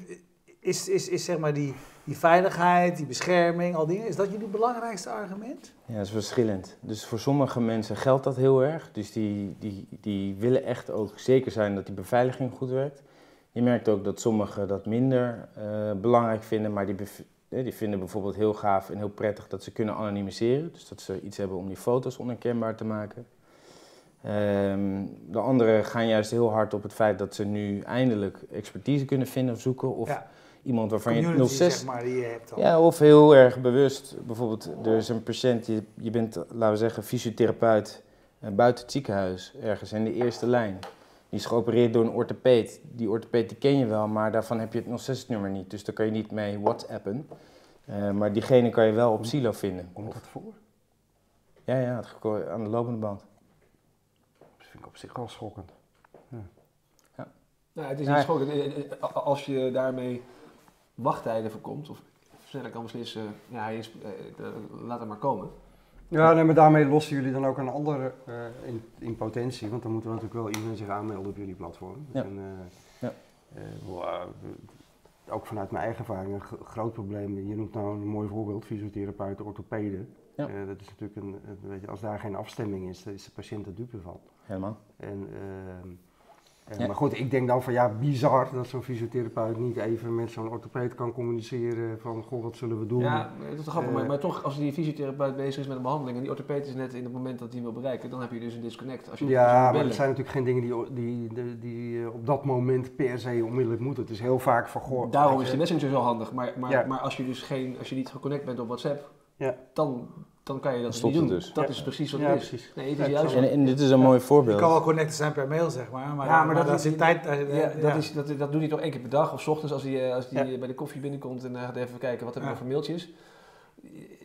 S1: is, is, is zeg maar die, die veiligheid, die bescherming, al die dingen, is dat jullie belangrijkste argument?
S4: Ja, dat is verschillend. Dus voor sommige mensen geldt dat heel erg. Dus die, die, die willen echt ook zeker zijn dat die beveiliging goed werkt. Je merkt ook dat sommigen dat minder eh, belangrijk vinden, maar die, eh, die vinden bijvoorbeeld heel gaaf en heel prettig dat ze kunnen anonimiseren. Dus dat ze iets hebben om die foto's onherkenbaar te maken. Ehm, de anderen gaan juist heel hard op het feit dat ze nu eindelijk expertise kunnen vinden of zoeken. Of
S1: Ja.
S4: Iemand waarvan je
S1: Community,
S4: 06
S1: zeg maar, die je hebt dan.
S4: ja, of heel erg bewust. Bijvoorbeeld, er is een patiënt, je, je bent, laten we zeggen, fysiotherapeut eh, buiten het ziekenhuis, ergens in de eerste lijn. Die is geopereerd door een orthopeed. Die orthopeed die ken je wel, maar daarvan heb je het nog steeds nummer niet. Dus daar kan je niet mee whatsappen. Eh, maar diegene kan je wel op Silo vinden.
S2: Komt dat voor?
S4: Ja, ja, het aan de lopende band.
S2: Dat vind ik op zich wel schokkend.
S3: Nou, het is
S4: Ja.
S3: niet schokkend. Eh, Als je daarmee wachttijden voorkomt, of sneller kan beslissen, ja, hij is, eh, eh, laat hem maar komen.
S2: Ja, nee, maar daarmee lossen jullie dan ook een andere eh, in, in potentie, want dan moeten we natuurlijk wel iedereen zich aanmelden op jullie platform.
S4: Ja.
S2: En, eh,
S4: Ja.
S2: eh, eh, ook vanuit mijn eigen ervaring een gro- groot probleem. Je noemt nou een mooi voorbeeld, fysiotherapeuten, orthopeden.
S4: Ja.
S2: Eh, dat is natuurlijk een, een- weet je, als daar geen afstemming is, dan is de patiënt er dupe van.
S4: Helemaal.
S2: En, ehm, eh,
S4: Ja.
S2: Maar goed, ik denk dan van ja, bizar dat zo'n fysiotherapeut niet even met zo'n orthopeed kan communiceren van goh, wat zullen we doen?
S3: Ja, dat is toch grappig, maar,
S2: Eh,
S3: maar toch, als die fysiotherapeut bezig is met een behandeling en die orthopeet is net in het moment dat hij wil bereiken, dan heb je dus een disconnect. Als je
S2: Ja, maar dat zijn natuurlijk geen dingen die, die, die, die eh, op dat moment per se onmiddellijk moeten. Het is heel vaak van goh.
S3: Daarom is die messenger zo handig. Maar, maar,
S2: Ja.
S3: maar als je dus geen, als je niet geconnect bent op WhatsApp,
S2: Ja.
S3: dan, dan kan je dat dus niet doen.
S4: dus.
S3: Dat
S2: Ja.
S3: is precies wat
S2: Ja,
S3: het is.
S2: precies.
S3: Nee, het is juist.
S4: En, en dit is een mooi
S1: Je
S4: voorbeeld.
S1: kan wel connected zijn per mail, zeg maar. Maar,
S3: Ja, maar
S1: maar,
S3: dat
S1: daar
S3: is-
S1: zit tijd... eh,
S3: Ja,
S1: ja.
S3: dat, is, dat, dat doet hij toch één keer per dag of 's ochtends als hij, eh, als hij
S2: Ja.
S3: bij de koffie binnenkomt en hij gaat even kijken wat hebben we
S1: Ja.
S3: nou voor mailtjes.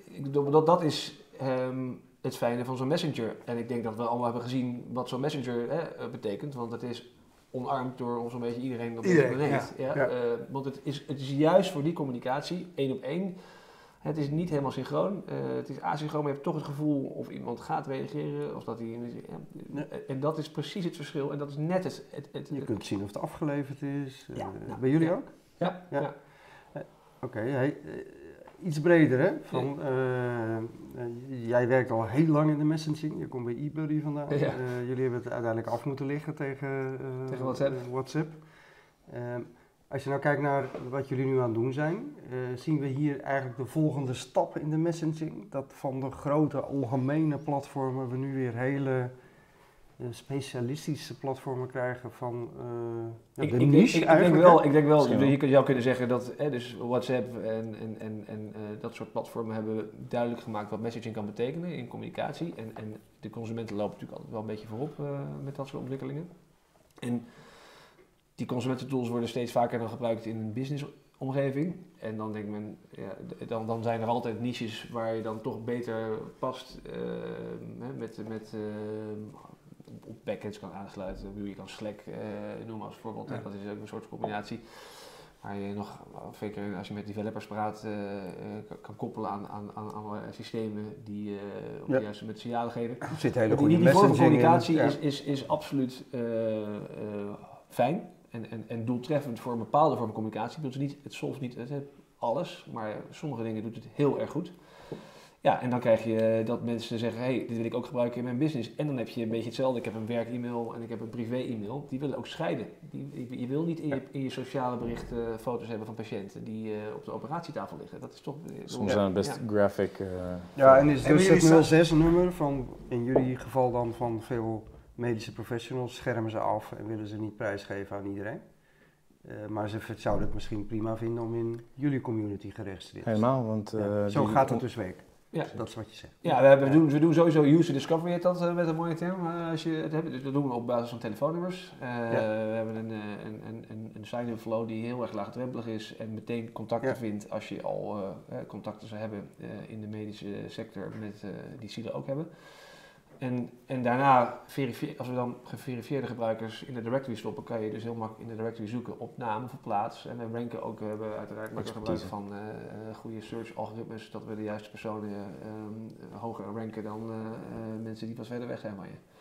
S3: Ik dat, dat is ehm, het fijne van zo'n messenger. En ik denk dat we allemaal hebben gezien wat zo'n messenger eh, betekent, want het is omarmd door zo'n beetje iedereen op deze
S1: Iedereen.
S3: Ja.
S2: Ja.
S3: eh, want het is, het is juist voor die communicatie, één op één. Het is niet helemaal synchroon. eh, het is asynchroon, maar je hebt toch het gevoel of iemand gaat reageren. Of dat hij, ja. En dat is precies het verschil. En dat is net het... het, het,
S2: Je kunt zien of het afgeleverd is.
S3: Ja,
S2: Eh,
S3: nou,
S2: bij jullie
S3: ja.
S2: ook?
S3: ja,
S2: Ja.
S3: ja.
S2: Oké, hey, eh, iets breder hè. Van, eh, eh, jij werkt al heel lang in de messaging. Je komt bij eBuddy vandaan. Eh, jullie hebben het uiteindelijk af moeten liggen tegen, eh,
S3: Tegen WhatsApp.
S2: eh, WhatsApp. Ehm, als je nou kijkt naar wat jullie nu aan het doen zijn, eh, zien we hier eigenlijk de volgende stap in de messaging. Dat van de grote algemene platformen we nu weer hele eh, specialistische platformen krijgen van eh, ja,
S3: Ik,
S2: de
S3: ik,
S2: niche
S3: ik, ik denk wel, ik denk wel je kunt- zou kunnen zeggen dat hè, dus WhatsApp en, en, en, en eh, dat soort platformen hebben duidelijk gemaakt wat messaging kan betekenen in communicatie. En, en de consumenten lopen natuurlijk altijd wel een beetje voorop eh, met dat soort ontwikkelingen. En die consumententools worden steeds vaker dan gebruikt in een businessomgeving. En dan denkt men, ja, dan, dan zijn er altijd niches waar je dan toch beter past eh, met, met eh, op backends kan aansluiten. Je kan Slack eh, noemen als voorbeeld.
S1: Ja.
S3: Dat is ook een soort combinatie. Waar je nog, zeker als je met developers praat, kan- koppelen aan, aan, aan systemen die op
S2: Ja.
S3: juiste met signalen geven.
S2: Zit hele
S3: Die,
S2: goede
S3: die, die vorm van
S2: in.
S3: communicatie is, is, is absoluut fijn en, en, en doeltreffend voor een bepaalde vorm van communicatie. Het, doet niet, het solft niet het, het alles, maar sommige dingen doet het heel erg goed. Ja, en dan krijg je dat mensen zeggen, hey, dit wil ik ook gebruiken in mijn business. En dan heb je een beetje hetzelfde. Ik heb een werk-e-mail en ik heb een privé-e-mail. Die willen ook scheiden. Die, je- je wil niet in je, in je sociale berichten foto's hebben van patiënten die eh, op de operatietafel liggen. Dat is toch...
S4: Soms zijn het best
S3: ja.
S4: graphic. eh,
S2: Ja, en is dus het 06-nummer van, in jullie geval dan van veel medische professionals, schermen ze af en willen ze niet prijsgeven aan iedereen. Eh, maar ze zouden het misschien prima vinden om in jullie community geregistreerd te zijn.
S4: helemaal, want... eh,
S2: Ja, Zo
S4: die-
S2: gaat het dus werken.
S3: Ja.
S2: Dat is wat je zegt.
S3: Ja, we, hebben- we, doen, we doen sowieso user discovery, heet dat eh, met een mooie term. als je het hebt. Dus dat doen we op basis van telefoonnummers. Eh, We hebben een, eh, een, een, sign-in flow die heel erg laagdrempelig is en meteen contacten
S2: Ja.
S3: vindt als je al contacten zou hebben eh, in de medische sector met, eh, die SILO ook hebben. En, en daarna, als we dan geverifieerde gebruikers in de directory stoppen, kan je dus heel makkelijk in de directory zoeken op naam of op plaats. En we ranken ook, we hebben uiteraard we gebruik van eh, eh, goede search algoritmes, zodat we de juiste personen eh, ehm, hoger ranken dan eh, eh, mensen die pas verder weg zijn van je.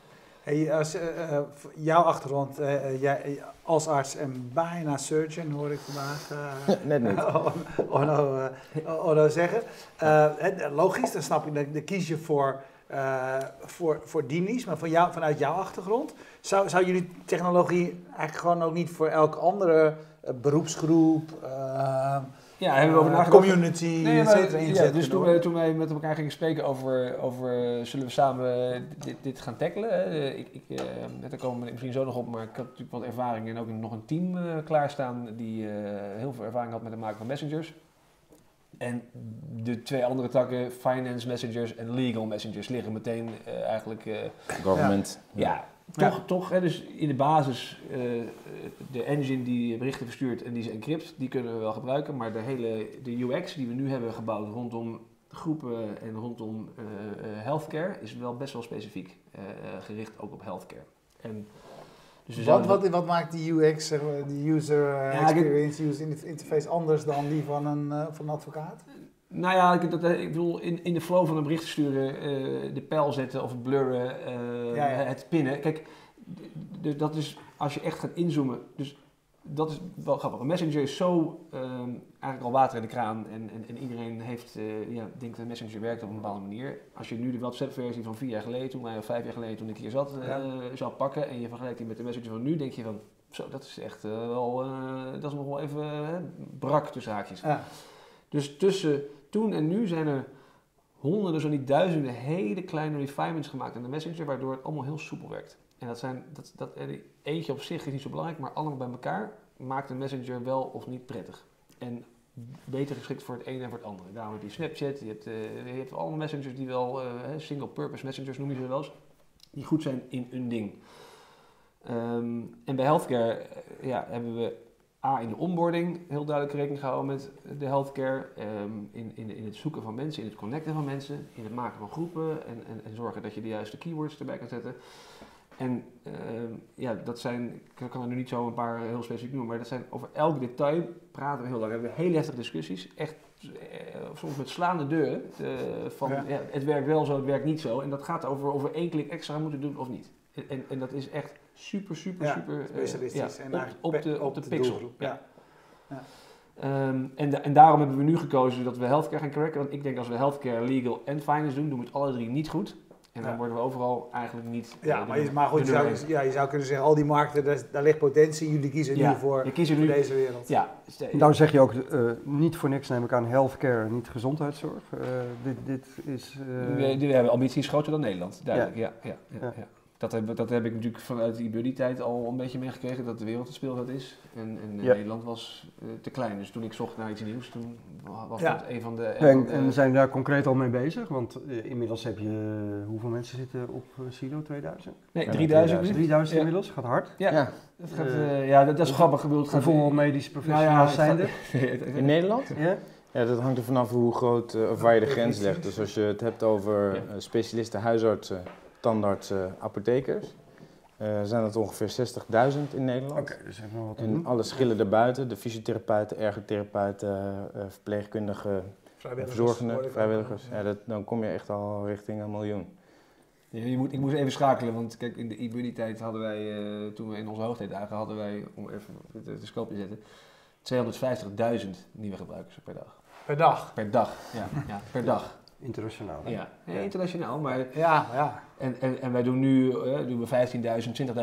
S1: Hey, als, eh, eh, jouw achtergrond, eh, eh, jij als arts en bijna surgeon, hoor ik vandaag eh,
S4: Net niet.
S1: Orno, eh, Orno zeggen. Eh, logisch, dan snap je, dan, dan kies je voor, eh, voor, voor die niche, maar van jou, vanuit jouw achtergrond, zou, zou jullie technologie eigenlijk gewoon ook niet voor elke andere eh, beroepsgroep, eh,
S3: Ja, hebben we over
S1: community,
S3: Nee,
S1: et
S3: maar,
S1: cetera,
S3: ja, dus toen, toen wij met elkaar gingen spreken over, over zullen we samen dit, dit gaan tackelen. Ik, ik, daar komen we misschien zo nog op, maar ik had natuurlijk wat ervaring en ook nog een team klaarstaan die heel veel ervaring had met het maken van messengers. En de twee andere takken, finance messengers en legal messengers, liggen meteen eh, eigenlijk eh,
S4: Government.
S3: ja,
S1: Ja.
S3: toch, toch hè, dus in de basis, eh, de engine die berichten verstuurt en die ze encrypt, die kunnen we wel gebruiken. Maar de hele de UX die we nu hebben gebouwd rondom groepen en rondom eh, eh, healthcare is wel best wel specifiek gericht ook op healthcare. En dus
S1: Wat, wat, wat maakt die UX, die user eh,
S3: Ja,
S1: experience, user interface anders dan die van een, eh, van een advocaat?
S3: Nou ja, ik, dat, ik bedoel, in, in de flow van een bericht sturen, eh, de pijl zetten of het blurren, eh,
S1: Ja, ja.
S3: het pinnen. Kijk, dat is als je echt gaat inzoomen. Dus dat is wel grappig. Een messenger is zo ehm, eigenlijk al water in de kraan en, en, en iedereen heeft, eh, ja, denkt dat messenger werkt op een bepaalde manier. Als je nu de WhatsApp-versie van vier jaar geleden, toen of vijf jaar geleden, toen ik hier zat, eh,
S1: Ja.
S3: zou pakken en je vergelijkt die met de messenger van nu, denk je van, zo, dat is echt eh, wel, eh, dat is nog wel even eh, brak tussen haakjes.
S1: Ja.
S3: Dus tussen toen en nu zijn er honderden, zo niet duizenden hele kleine refinements gemaakt aan de Messenger, waardoor het allemaal heel soepel werkt. En dat zijn, dat, dat, die eentje op zich is niet zo belangrijk, maar allemaal bij elkaar maakt een Messenger wel of niet prettig. En beter geschikt voor het een en voor het andere. Daarom heb je Snapchat, je hebt, eh, hebt allemaal messengers die wel, eh, single-purpose messengers noem je ze wel eens, die goed zijn in een ding. Ehm, en bij healthcare eh, ja, hebben we A, in de onboarding heel duidelijk rekening gehouden met de healthcare. ehm, in, in, in het zoeken van mensen, in het connecten van mensen, in het maken van groepen en, en, en zorgen dat je de juiste keywords erbij kan zetten. En ehm, ja, dat zijn, ik kan er nu niet zo een paar heel specifiek noemen, maar dat zijn over elk detail praten we heel lang. We hebben hele heftige discussies, echt eh, soms met slaande deuren. eh, van
S1: Ja.
S3: ja. het werkt wel zo, het werkt niet zo. En dat gaat over of we één klik extra moeten doen of niet. En, en, dat is echt super, super,
S1: Ja,
S3: super eh,
S1: Specialistisch en
S3: op, op de, op de, pixel.
S1: Ja.
S3: Ehm, en, da- en daarom hebben we nu gekozen dat we healthcare gaan cracken. Want ik denk als we healthcare, legal en finance doen, doen we het alle drie niet goed. En dan
S1: Ja.
S3: worden we overal eigenlijk niet.
S1: Ja,
S3: de
S1: maar, je, maar goed, je zou, ja, je zou kunnen zeggen, al die markten, daar, daar ligt potentie. Jullie kiezen
S3: Ja,
S1: nu voor,
S3: kiezen
S1: voor
S3: nu.
S1: deze wereld.
S3: Ja,
S2: Nou zeg je ook, eh, niet voor niks neem ik aan healthcare, niet gezondheidszorg. Eh, dit, dit is... eh,
S3: we, we hebben ambities groter dan Nederland, duidelijk. Ja. Ja, ja,
S2: Ja.
S3: ja. Dat, heb, dat heb ik natuurlijk vanuit die buddy-tijd al een beetje meegekregen, dat de wereld het speelveld is. En, en eh,
S2: Ja.
S3: Nederland was eh, te klein. Dus toen ik zocht naar iets nieuws, toen was
S1: Ja.
S3: dat een van de... een
S2: en, zijn we daar concreet al mee bezig? Want eh, inmiddels heb je, hoeveel mensen zitten op eh, Silo 2000?
S3: nee,
S4: Ja,
S3: 3000 nu.
S2: 3000
S3: Ja.
S2: inmiddels, gaat hard.
S3: Ja,
S4: Ja.
S3: dat, gaat,
S2: Eh,
S3: eh, ja dat, dat is grappig. Het gaat
S2: Hoeveel medische
S3: Nou
S2: professionals
S3: het
S2: zijn
S3: gaat-
S2: er?
S4: In Nederland?
S2: Ja?
S4: Ja, dat hangt er vanaf hoe groot eh, of waar je de grens legt. Dus als je het hebt over
S3: Ja.
S4: eh, specialisten, huisartsen, tandartsen, apothekers, eh, zijn dat ongeveer 60.000 in Nederland.
S2: Oké, dus even nog wat
S4: En
S2: doen.
S4: alle schillen daarbuiten, de fysiotherapeuten, ergotherapeuten, eh, verpleegkundigen,
S1: Vrijwilligers,
S4: verzorgenden, vrijwilligers. Ja, dat, dan kom je echt al richting een miljoen.
S3: Ja, je moet, ik moest even schakelen, want kijk, in de e-buddy-tijd hadden wij, eh, toen we in onze hoogtijdagen hadden wij, om even de, de scope te zetten, 250.000 nieuwe gebruikers per dag.
S1: Per dag.
S3: Per dag, ja, ja per dag.
S2: Internationaal. hè?
S3: Ja, ja internationaal, maar
S1: Ja, ja.
S3: En, en, en wij doen nu eh, doen we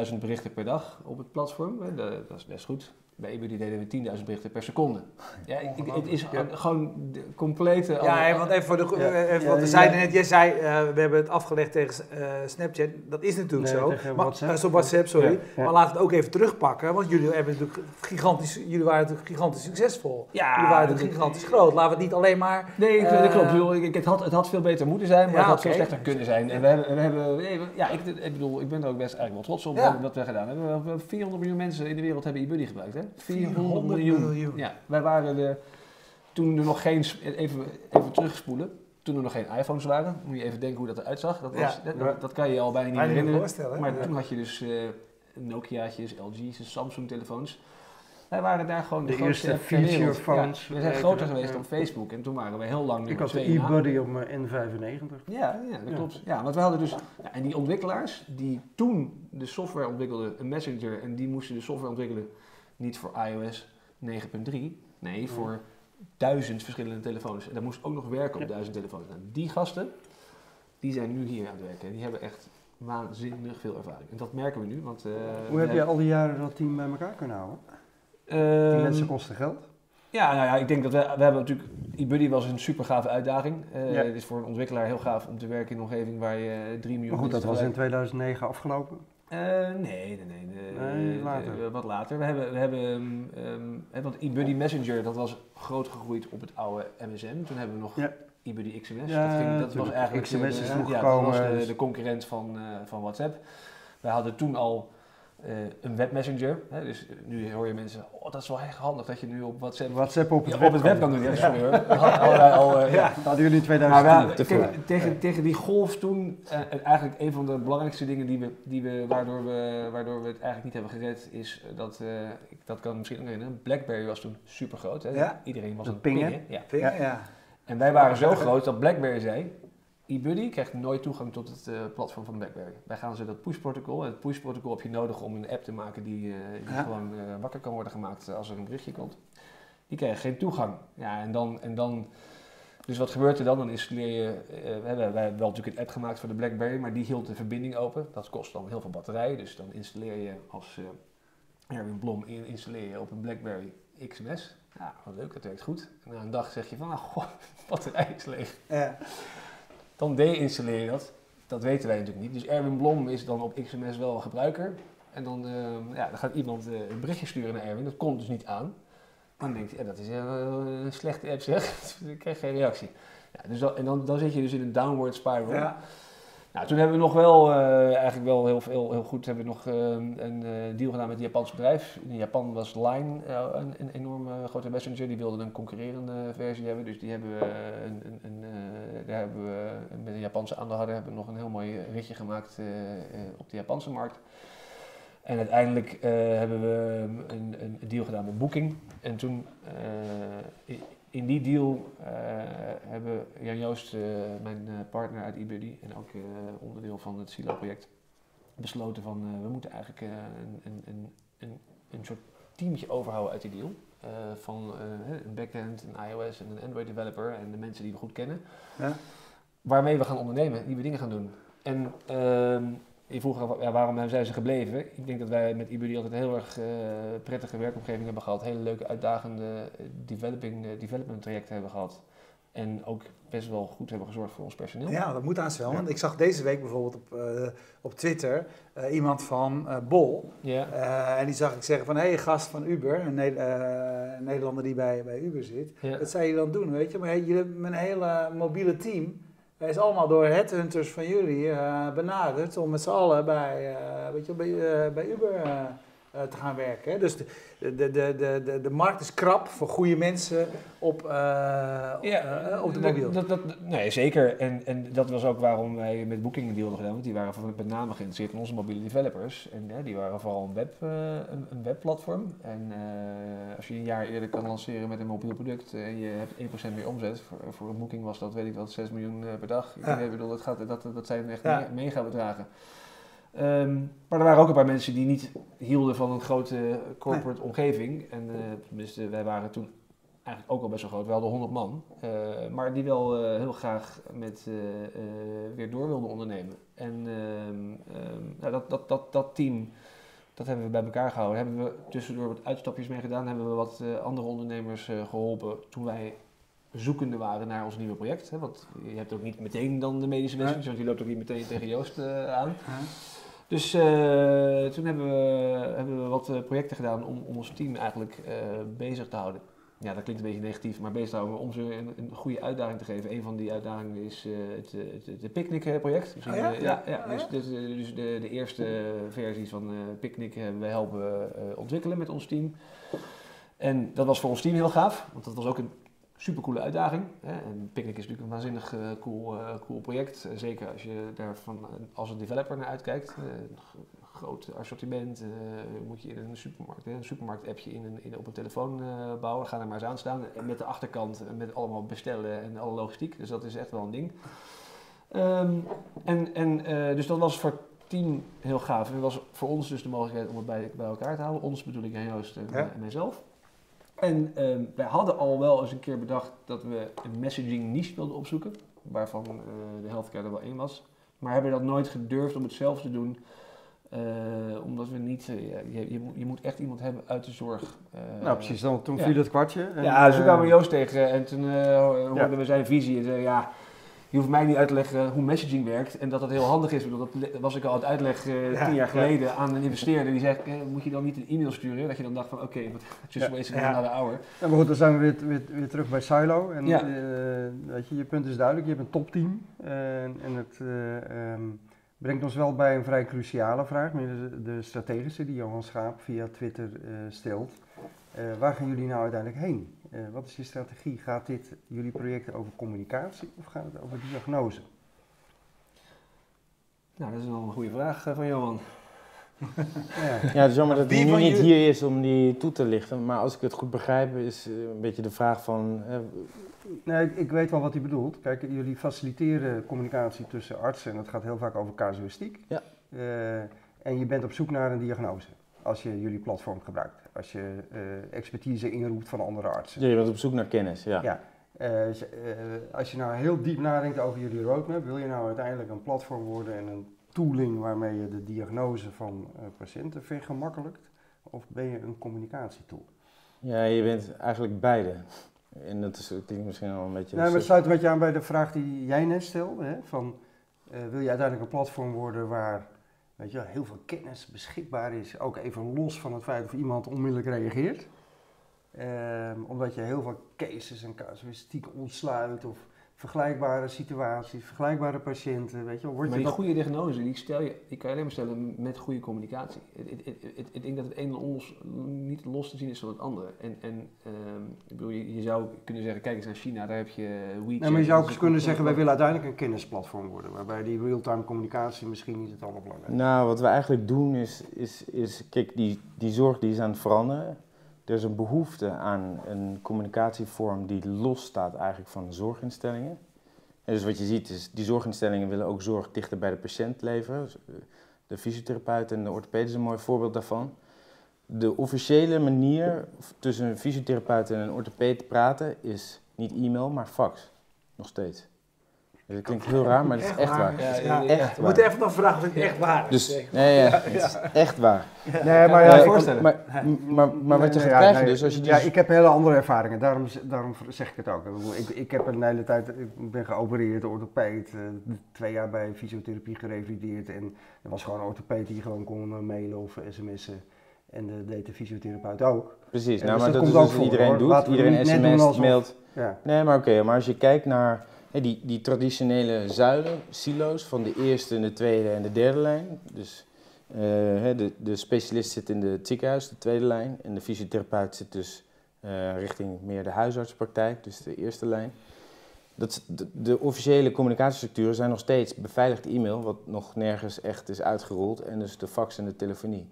S3: 15.000, 20.000 berichten per dag op het platform. hè. Dat, dat is best goed. Bij eBuddy deden we 10.000 berichten per seconde. Ja, ik- het is
S2: Ja.
S3: gewoon de complete...
S1: Ja, hè, want even voor de.
S2: Ja.
S1: Even, want we
S2: ja.
S1: zeiden net, jij zei, eh, we hebben het afgelegd tegen eh, Snapchat. Dat is natuurlijk
S2: Nee,
S1: zo.
S2: tegen
S1: maar,
S2: WhatsApp.
S1: eh, zo WhatsApp, sorry.
S3: Ja.
S2: Ja.
S1: Maar laten we het ook even terugpakken. Want jullie, hebben natuurlijk gigantisch, jullie waren natuurlijk gigantisch succesvol.
S3: Ja,
S1: jullie waren
S3: dat-
S1: natuurlijk gigantisch groot. Laten we het niet alleen maar.
S3: Nee, ik, dat klopt. Ik bedoel, ik- het, had, het had veel beter moeten zijn, maar
S1: Ja,
S3: het had veel slechter kunnen zijn. En we hebben, we hebben nee, we- ja, ik, ik bedoel, ik ben er ook best eigenlijk wel trots op
S1: Ja.
S3: wat we gedaan hebben. We hebben 400 miljoen mensen in de wereld hebben eBuddy gebruikt, hè?
S1: 400 miljoen.
S3: Ja, wij waren de, toen er nog geen, even, even terugspoelen, toen er nog geen iPhones waren, moet je even denken hoe dat eruit zag. Dat, was,
S1: Ja.
S3: dat, kan je al bijna niet meer herinneren.
S1: voorstellen.
S3: Maar toen had je dus eh Nokia's, LG's, Samsung telefoons. Wij waren daar gewoon de,
S2: De
S3: grootste
S2: eerste feature phones.
S3: Ja, we zijn groter
S2: ja.
S3: geweest dan Facebook en toen waren we heel lang
S2: Ik had de e-buddy op mijn N95.
S3: Ja, ja, dat
S2: Ja.
S3: klopt. Ja, want we hadden dus... Ja, en die ontwikkelaars die toen de software ontwikkelden, een messenger, en die moesten de software ontwikkelen niet voor iOS 9.3, nee, voor duizend verschillende telefoons. En daar moest ook nog werken op duizend telefoons. Nou, die gasten, die zijn nu hier aan het werken. En die hebben echt waanzinnig veel ervaring. En dat merken we nu, want... eh,
S2: Hoe heb je al die jaren dat team bij elkaar kunnen houden? Die
S3: Ehm,
S2: mensen kosten geld.
S3: Ja, nou ja, ik denk dat we, we hebben natuurlijk, eBuddy was een super gave uitdaging. Eh,
S2: Ja.
S3: Het is voor een ontwikkelaar heel gaaf om te werken in een omgeving waar je 3 miljoen
S2: Maar goed, dat was in
S3: tegelijk-
S2: 2009 afgelopen.
S3: Eh, nee, nee, nee. eh,
S2: later.
S3: eh, wat later. We hebben, we hebben ehm, ehm, hè, want eBuddy Messenger, dat was groot gegroeid op het oude MSN. Toen hebben we nog
S2: Ja.
S3: eBuddy XMS.
S2: Ja,
S3: dat, ging, dat was eigenlijk
S2: XMS
S3: de,
S2: is
S3: de-
S2: toen
S3: ja, dat was
S2: gekomen,
S3: de,
S2: dus-
S3: de concurrent van, eh, van WhatsApp. Wij hadden toen al eh, een webmessenger. Hè, dus nu hoor je mensen, oh, dat is wel echt handig dat je nu op WhatsApp,
S2: WhatsApp op het,
S3: ja,
S2: web,
S3: op het web kan doen. Ja, sorry hoor. Dat hadden wij al, eh, ja.
S2: Dat hadden jullie in
S3: Maar
S2: 2010.
S3: wij-
S4: te
S3: tegen, tegen, tegen die golf toen, eh, eigenlijk een van de belangrijkste dingen die we, die we, waardoor, we, waardoor we het eigenlijk niet hebben gered, is dat, eh, ik, dat kan misschien ook herinneren, Blackberry was toen super groot. Hè?
S1: Ja.
S3: Iedereen was
S2: Dat
S3: aan het
S2: pingen.
S3: pingen. Ja.
S1: Pingen, ja.
S3: En wij waren zo groot dat Blackberry zei, eBuddy krijgt nooit toegang tot het eh, platform van Blackberry. Wij gaan ze dat push-protocol, en het push-protocol heb je nodig om een app te maken die, eh, die
S1: Ja.
S3: gewoon eh, wakker kan worden gemaakt als er een berichtje komt. Die krijgen geen toegang. Ja, en dan... En dan dus wat gebeurt er dan? Dan installeer je, we hebben, wij hebben wel natuurlijk een app gemaakt voor de BlackBerry, maar die hield de verbinding open. Dat kost dan heel veel batterij, dus dan installeer je als Erwin Blom in- installeer je op een BlackBerry XMS. Ja, wat leuk, dat werkt goed. En na een dag zeg je van, ah, goh, de batterij is leeg.
S1: Ja.
S3: Dan deinstalleer je dat. Dat weten wij natuurlijk niet. Dus Erwin Blom is dan op XMS wel een gebruiker. En dan, eh, ja, dan gaat iemand eh, een berichtje sturen naar Erwin. Dat komt dus niet aan. Dan denkt hij, ja, dat is eh, een slechte app zeg. ik krijg geen reactie. Ja, dus dan, en dan, dan zit je dus in een downward spiral.
S1: Ja.
S3: Nou, toen hebben we nog wel, eh, eigenlijk wel heel, heel, heel goed, hebben we nog eh, een eh, deal gedaan met een Japans bedrijf. In Japan was Line eh, een, een enorme grote messenger. Die wilden een concurrerende versie hebben. Dus die hebben we, een, een, daar hebben we met een Japanse aandeelhouder hebben we nog een heel mooi ritje gemaakt op de Japanse markt. En uiteindelijk hebben we een, een deal gedaan met Booking. En toen, in die deal eh, hebben Jan Joost, eh, mijn eh, partner uit eBuddy en ook onderdeel van het Silo-project, besloten van we moeten eigenlijk een, een, een, een, een soort teamje overhouden uit die deal. Van een backend, een iOS en een Android developer en de mensen die we goed kennen.
S1: Ja.
S3: Waarmee we gaan ondernemen, nieuwe dingen gaan doen. En ehm, je vroeg af, ja, waarom zijn ze gebleven? Ik denk dat wij met eBuddy altijd een heel erg eh, prettige werkomgeving hebben gehad. Hele leuke, uitdagende eh, developing, eh, development trajecten hebben gehad. En ook best wel goed hebben gezorgd voor ons personeel.
S1: Ja, dat moet aan wel. Want ik zag deze week bijvoorbeeld op, op Twitter iemand van Bol.
S3: Ja.
S1: En die zag ik zeggen van, hé, hey, gast van Uber, een, Ne- een Nederlander die bij, bij Uber zit.
S3: Ja.
S1: Wat zou je dan doen, weet je? Maar hey, jullie hebben een hele mobiele team. Hij is allemaal door headhunters van jullie eh, benaderd om met z'n allen bij, eh, weet je, bij, eh, bij Uber te gaan werken. hè. Dus de, de, de, de, de, de markt is krap voor goede mensen op, eh, eh, op de mobiel.
S3: Dat, dat, nee, zeker. En, en dat was ook waarom wij met Booking een deal hadden gedaan. Want die waren met name geïnteresseerd in onze mobiele developers. En die waren vooral een, web, eh, een, een webplatform. En eh, als je een jaar eerder kan lanceren met een mobiel product en je hebt 1% meer omzet. Voor, voor een Booking was dat, weet ik wat, 6 miljoen eh, per dag. Ik
S1: Ja.
S3: bedoel, dat, gaat, dat, dat zijn echt
S1: Ja.
S3: me- mega bedragen. Ehm, maar er waren ook een paar mensen die niet hielden van een grote corporate omgeving. En eh, tenminste, wij waren toen eigenlijk ook al best wel groot, wel de 100 man. eh, maar die wel eh, heel graag met weer door wilden ondernemen. En ehm, ehm, nou, dat, dat, dat, dat team, dat hebben we bij elkaar gehouden. Hebben we tussendoor wat uitstapjes mee gedaan. Hebben we wat andere ondernemers eh, geholpen toen wij zoekende waren naar ons nieuwe project. Hè? Want je hebt ook niet meteen dan de medische messenger, want je loopt ook niet meteen tegen Joost eh, aan. Dus eh, toen hebben we, hebben we wat eh, projecten gedaan om, om ons team eigenlijk bezig te houden. Ja, dat klinkt een beetje negatief, maar bezig te houden om ze een, een goede uitdaging te geven. Een van die uitdagingen is het, het, Picnic-project. Dus,
S1: Oh ja?
S3: ja,
S1: Oh
S3: dus, dus, dus de, de eerste versies van Picnic hebben we helpen ontwikkelen met ons team. En dat was voor ons team heel gaaf, want dat was ook een supercoole uitdaging. Hè? En Picnic is natuurlijk een waanzinnig eh, cool, eh, cool project. Eh, zeker als je daarvan als een developer naar uitkijkt. Een groot assortiment. moet je in een supermarkt, hè, een supermarkt-appje in een, in, op een telefoon bouwen. Ga er maar eens aan staan. En met de achterkant, met allemaal bestellen en alle logistiek. Dus dat is echt wel een ding. Ehm, en, en, dus dat was voor het team heel gaaf. En het was voor ons dus de mogelijkheid om het bij, bij elkaar te houden. Ons bedoel ik Jan Joost en,
S1: Ja.
S3: en mijzelf. En ehm, wij hadden al wel eens een keer bedacht dat we een messaging niche wilden opzoeken. Waarvan eh, de healthcare er wel één was. Maar hebben dat nooit gedurfd om het zelf te doen. eh, omdat we niet... eh, je, je, moet, je moet echt iemand hebben uit de zorg.
S2: Nou, precies. Dan, toen
S3: ja.
S2: viel het kwartje. En,
S3: ja, toen
S2: eh,
S3: kwamen we Joost tegen en toen hoorden we zijn visie. En zei, ja, je hoeft mij niet uit te leggen hoe messaging werkt en dat dat heel handig is. Ik bedoel, Dat was ik al het uitleggen eh,
S1: Ja,
S3: tien jaar
S1: ja.
S3: geleden aan een investeerder. Die zegt, eh, moet je dan niet een e-mail sturen? Dat je dan dacht van, oké, wat just
S2: Ja.
S3: wasting
S1: Ja.
S3: another hour.
S2: Ja, maar goed, dan zijn we weer, weer, weer terug bij Silo. En
S3: Ja.
S2: eh, weet je, je punt is duidelijk, je hebt een topteam. En, en het eh, ehm, brengt ons wel bij een vrij cruciale vraag, de, de strategische die Johan Schaap via Twitter stelt. Waar gaan jullie nou uiteindelijk heen? Eh, wat is je strategie? Gaat dit jullie project over communicatie of gaat het over diagnose?
S3: Nou, dat is wel een goede vraag eh, van Johan.
S2: Ja.
S4: Ja, het is jammer dat hij nu niet hier is om die toe te lichten. Maar als ik het goed begrijp, is eh, een beetje de vraag van... eh,
S2: Nee, ik, ik weet wel wat hij bedoelt. Kijk, jullie faciliteren communicatie tussen artsen en dat gaat heel vaak over casuïstiek.
S4: Ja.
S2: Eh, en je bent op zoek naar een diagnose als je jullie platform gebruikt. Als je eh, expertise inroept van andere artsen.
S4: ja, je bent op zoek naar kennis, ja.
S2: Ja. Eh, eh, als je nou heel diep nadenkt over jullie roadmap, wil je nou uiteindelijk een platform worden en een tooling waarmee je de diagnose van patiënten vergemakkelijkt? Of ben je een communicatietool?
S4: Ja, je bent eigenlijk beide. En dat is, dat klinkt misschien al een beetje...
S2: Nou, maar het sluit een beetje aan bij de vraag die jij net stelde. Hè? Van, wil je uiteindelijk een platform worden waar weet je, wel, heel veel kennis beschikbaar is, ook even los van het feit of iemand onmiddellijk reageert? Ehm, omdat je heel veel cases en casuïstiek ontsluit of vergelijkbare situaties, vergelijkbare patiënten, weet je. Word
S3: Maar
S2: je
S3: die
S2: dat...
S3: goede diagnose, die, stel je, die kan je alleen maar stellen met goede communicatie. Ik- ik- ik- ik- Ik denk dat het ene onlos, niet los te zien is van het andere. En, en ehm, ik bedoel, je, je zou kunnen zeggen, kijk eens naar China, daar heb je WeChat.
S2: Nee, maar je zou ook eens kunnen
S3: een-
S2: zeggen, wij willen uiteindelijk een kennisplatform worden, waarbij die real-time communicatie misschien niet het allerbelangrijkste is.
S4: Nou, wat we eigenlijk doen is, is, is kijk, die, die zorg die is aan het veranderen. Er is een behoefte aan een communicatievorm die los staat eigenlijk van zorginstellingen. En dus wat je ziet is, die zorginstellingen willen ook zorg dichter bij de patiënt leveren. Dus, eh, De fysiotherapeut en de orthoped is een mooi voorbeeld daarvan. De officiële manier tussen een fysiotherapeut en een orthoped te praten is niet e-mail, maar fax. Nog steeds. Dus dat klinkt heel raar, maar dat is echt waar.
S3: Ja,
S1: Ja,
S3: ja,
S4: echt
S1: We moeten even dan vragen of het echt waar is.
S4: Dus, nee, ja, het is echt waar.
S2: Nee,
S3: maar
S2: maar
S3: ja,
S2: ja,
S3: je
S2: ik-
S3: voorstellen.
S4: Maar, maar, maar wat je
S2: Nee,
S4: gaat
S2: ja,
S4: krijgen
S2: nee,
S4: dus, als je
S2: Ja,
S4: dus...
S2: ik heb hele andere ervaringen, daarom, daarom zeg ik het ook. Ik, ik, heb een hele tijd, ik ben geopereerd, orthopeed, eh, twee jaar bij fysiotherapie gerevalideerd en er was gewoon een orthopeed die gewoon kon eh, mailen of sms'en. En dat deed de fysiotherapeut ook.
S4: Precies, nou,
S2: dus
S4: maar
S2: dat
S4: dat,
S2: komt
S4: is
S2: ook
S4: dus
S2: voor,
S4: iedereen
S2: hoor.
S4: doet. Iedereen sms, mailt.
S2: Ja.
S4: Nee, maar oké, maar als je kijkt naar die, die traditionele zuilen, silo's van de eerste, en de tweede en de derde lijn. Dus eh, de, de specialist zit in het ziekenhuis, de tweede lijn. En de fysiotherapeut zit dus eh, richting meer de huisartspraktijk, dus de eerste lijn. Dat, de, de officiële communicatiestructuren zijn nog steeds beveiligd e-mail, wat nog nergens echt is uitgerold, en dus de fax en de telefonie.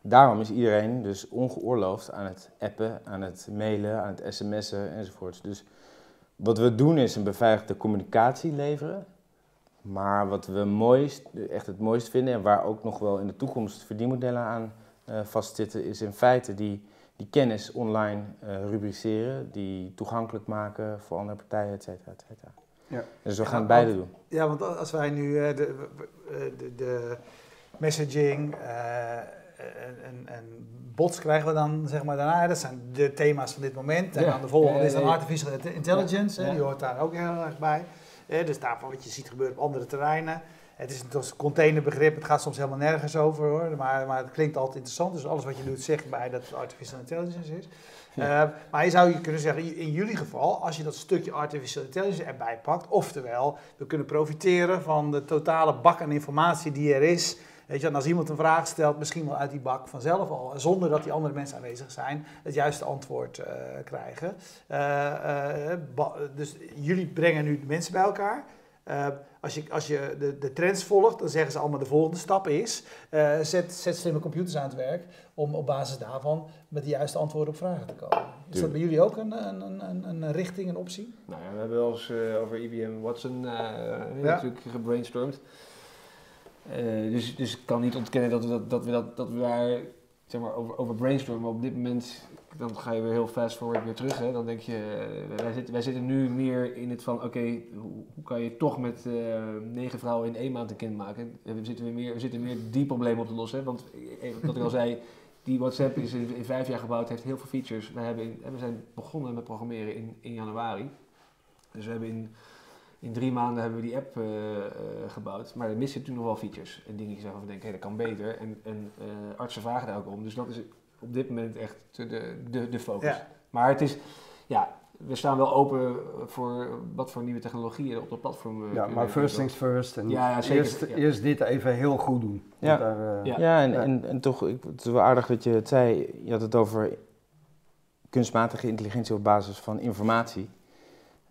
S4: Daarom is iedereen dus ongeoorloofd aan het appen, aan het mailen, aan het sms'en enzovoorts. Dus wat we doen is een beveiligde communicatie leveren. Maar wat we mooist, echt het mooist vinden en waar ook nog wel in de toekomst verdienmodellen aan eh, vastzitten, is in feite die, die kennis online eh, rubriceren, die toegankelijk maken voor andere partijen, et cetera, et cetera.
S2: Ja.
S4: Dus we gaan
S1: want-
S4: beide doen.
S1: Ja, want als wij nu eh, de, de, de messaging en, bots krijgen we dan, zeg maar, daarna. Dat zijn de thema's van dit moment. En dan de volgende is dan artificial intelligence. Die hoort daar ook heel erg bij. Dus daarvan wat je ziet gebeuren op andere terreinen. Het is een containerbegrip, het gaat soms helemaal nergens over hoor, maar, maar het klinkt altijd interessant. Dus alles wat je doet zegt bij dat het artificial intelligence is.
S3: Ja.
S1: Eh, maar je zou je kunnen zeggen, in jullie geval, als je dat stukje artificial intelligence erbij pakt, oftewel, we kunnen profiteren van de totale bak aan informatie die er is. Weet je, en als iemand een vraag stelt, misschien wel uit die bak vanzelf al, zonder dat die andere mensen aanwezig zijn, het juiste antwoord eh, krijgen. Eh, eh, dus jullie brengen nu de mensen bij elkaar. Als je, als je de, de trends volgt, dan zeggen ze allemaal de volgende stap is, zet, zet slimme computers aan het werk om op basis daarvan met de juiste antwoorden op vragen te komen. Is dat bij jullie ook een, een, een, een, richting, een optie?
S3: Nou ja, we hebben wel eens over IBM Watson natuurlijk gebrainstormd. Eh, dus, dus ik kan niet ontkennen dat we, dat, dat we, dat, dat we daar zeg maar, over, over brainstormen. Op dit moment, dan ga je weer heel fast forward weer terug. Hè. Dan denk je, eh, wij zitten, wij zitten nu meer in het van, oké, hoe, hoe kan je toch met eh, negen vrouwen in één maand een kind maken? We zitten, meer, we zitten meer die problemen op te lossen. Want, wat ik al zei, die WhatsApp is in, vijf jaar gebouwd, heeft heel veel features. We, hebben we zijn begonnen met programmeren in, in januari. Dus we hebben in, in drie maanden hebben we die app eh, eh, gebouwd. Maar er missen natuurlijk nog wel features en dingetjes waarvan we denken, hé, dat kan beter. En, en eh, artsen vragen daar ook om. Dus dat is op dit moment echt de, de, de focus.
S1: Ja.
S3: Maar het is, ja, we staan wel open voor wat voor nieuwe technologieën op het platform eh,
S2: Ja, maar first things first. En
S3: Ja, ja, zeker.
S2: Eerst,
S3: Ja.
S2: eerst dit even heel goed doen.
S4: Ja.
S2: Want Daar, eh,
S3: Ja.
S4: Ja, en,
S2: Ja.
S4: En, en toch, ik, het is wel aardig dat je het zei. Je had het over kunstmatige intelligentie op basis van informatie.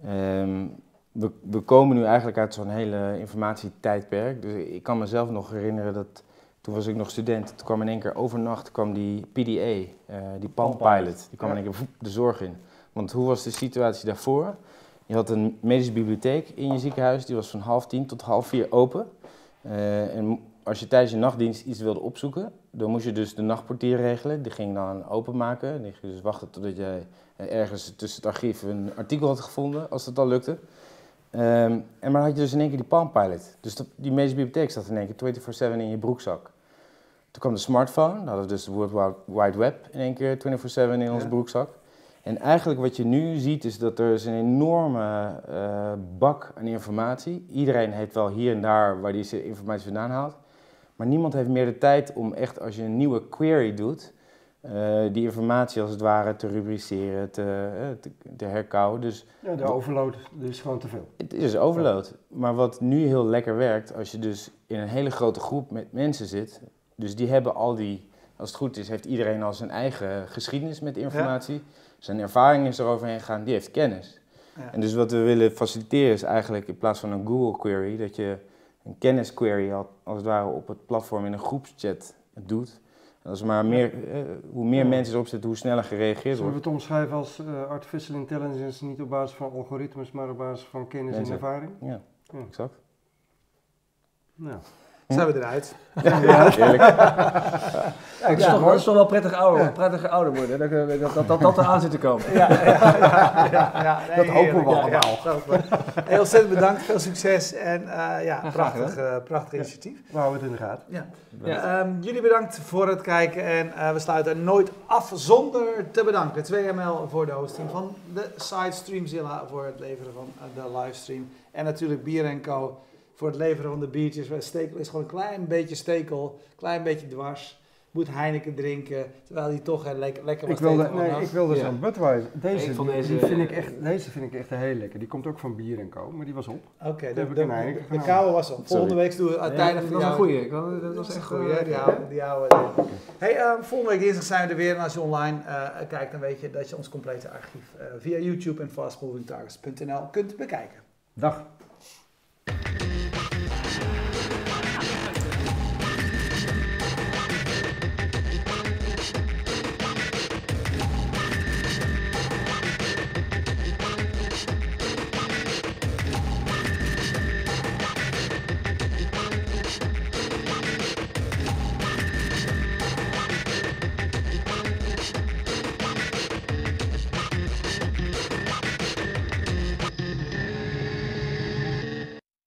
S4: Ehm, we, we komen nu eigenlijk uit zo'n hele informatietijdperk. Dus ik kan mezelf nog herinneren dat toen was ik nog student. Toen kwam in één keer overnacht kwam die PDA, eh, die Palm Pilot, die kwam in één keer de zorg in. Want hoe was de situatie daarvoor? Je had een medische bibliotheek in je ziekenhuis, die was van half tien tot half vier open. Eh, en als je tijdens je nachtdienst iets wilde opzoeken, dan moest je dus de nachtportier regelen. Die ging dan openmaken. En die ging dus wachten totdat jij eh, ergens tussen het archief een artikel had gevonden, als dat al lukte. Ehm, en maar had je dus in één keer die Palm Pilot. Dus die medische bibliotheek zat in één keer 24-7 in je broekzak. Toen kwam de smartphone, dan hadden we dus de World Wide- Web in één keer 24-7 in onze
S1: Ja.
S4: broekzak. En eigenlijk wat je nu ziet is dat er is een enorme eh, bak aan informatie. Iedereen heeft wel hier en daar waar hij zijn informatie vandaan haalt. Maar niemand heeft meer de tijd om echt als je een nieuwe query doet, eh, die informatie als het ware te rubriceren, te, eh, te, te herkauwen. Dus
S2: ja, de overload is gewoon te veel.
S4: het is overload. Maar wat nu heel lekker werkt, als je dus in een hele grote groep met mensen zit, dus die hebben al die, als het goed is, heeft iedereen al zijn eigen geschiedenis met informatie. Zijn ervaring is eroverheen gegaan, die heeft kennis.
S1: Ja.
S4: En dus wat we willen faciliteren is eigenlijk in plaats van een Google query, dat je een kennisquery al- als het ware op het platform in een groepschat doet. Als maar meer, eh, hoe meer mensen erop zitten, hoe sneller gereageerd
S2: Zullen we
S4: wordt.
S2: het omschrijven als eh, artificial intelligence niet op basis van algoritmes, maar op basis van kennis
S4: Mensen.
S2: en ervaring?
S4: Ja,
S2: Ja.
S4: exact.
S2: Nou,
S1: Zijn we eruit?
S4: Ja, eerlijk.
S3: Ja, het is
S1: Ja,
S3: toch,
S1: hoor.
S3: het is toch wel prettig ouder, prettiger ouder worden. Dat, dat, dat, dat, dat, eraan zit te komen.
S1: Ja, ja, ja, ja, ja. Nee,
S2: Dat hopen we
S1: heerlijk. Ja, ja,
S2: allemaal.
S1: Heel ontzettend bedankt, veel succes en eh, ja, prachtig, eh, prachtig initiatief.
S2: we houden het in de gaten.
S1: Ja.
S3: Ja.
S1: Ehm, jullie bedankt voor het kijken en eh, we sluiten nooit af zonder te bedanken 2ML voor de hosting van de site, Streamzilla voor het leveren van eh, de livestream en natuurlijk Bier Co voor het leveren van de biertjes. Stekel is gewoon een klein beetje stekel, klein beetje dwars. Moet Heineken drinken, terwijl hij toch eh, lekker, lekker
S2: Ik
S1: wat
S2: wilde, nee, ik wilde
S3: Ja.
S2: zo'n Budweiser. Deze,
S3: Ik vond
S2: die-
S3: deze-
S2: die vind ik echt, deze vind ik echt heel lekker. Die komt ook van Bier en Co, maar die was op.
S1: Oké,
S2: heb
S1: de,
S2: ik
S1: de, de, koude was op. Volgende week doen we uiteindelijk
S3: dat was een goeie. Ik Dat
S1: Dat
S3: was
S1: is een
S3: echt
S1: goeie,
S3: eh,
S1: hè? Die
S3: ja.
S1: die we. Hey, ehm, volgende week dinsdag zijn we er weer. En als je online eh, kijkt, dan weet je dat je ons complete archief eh, via YouTube en fastmovingtargets.nl kunt bekijken.
S2: Dag.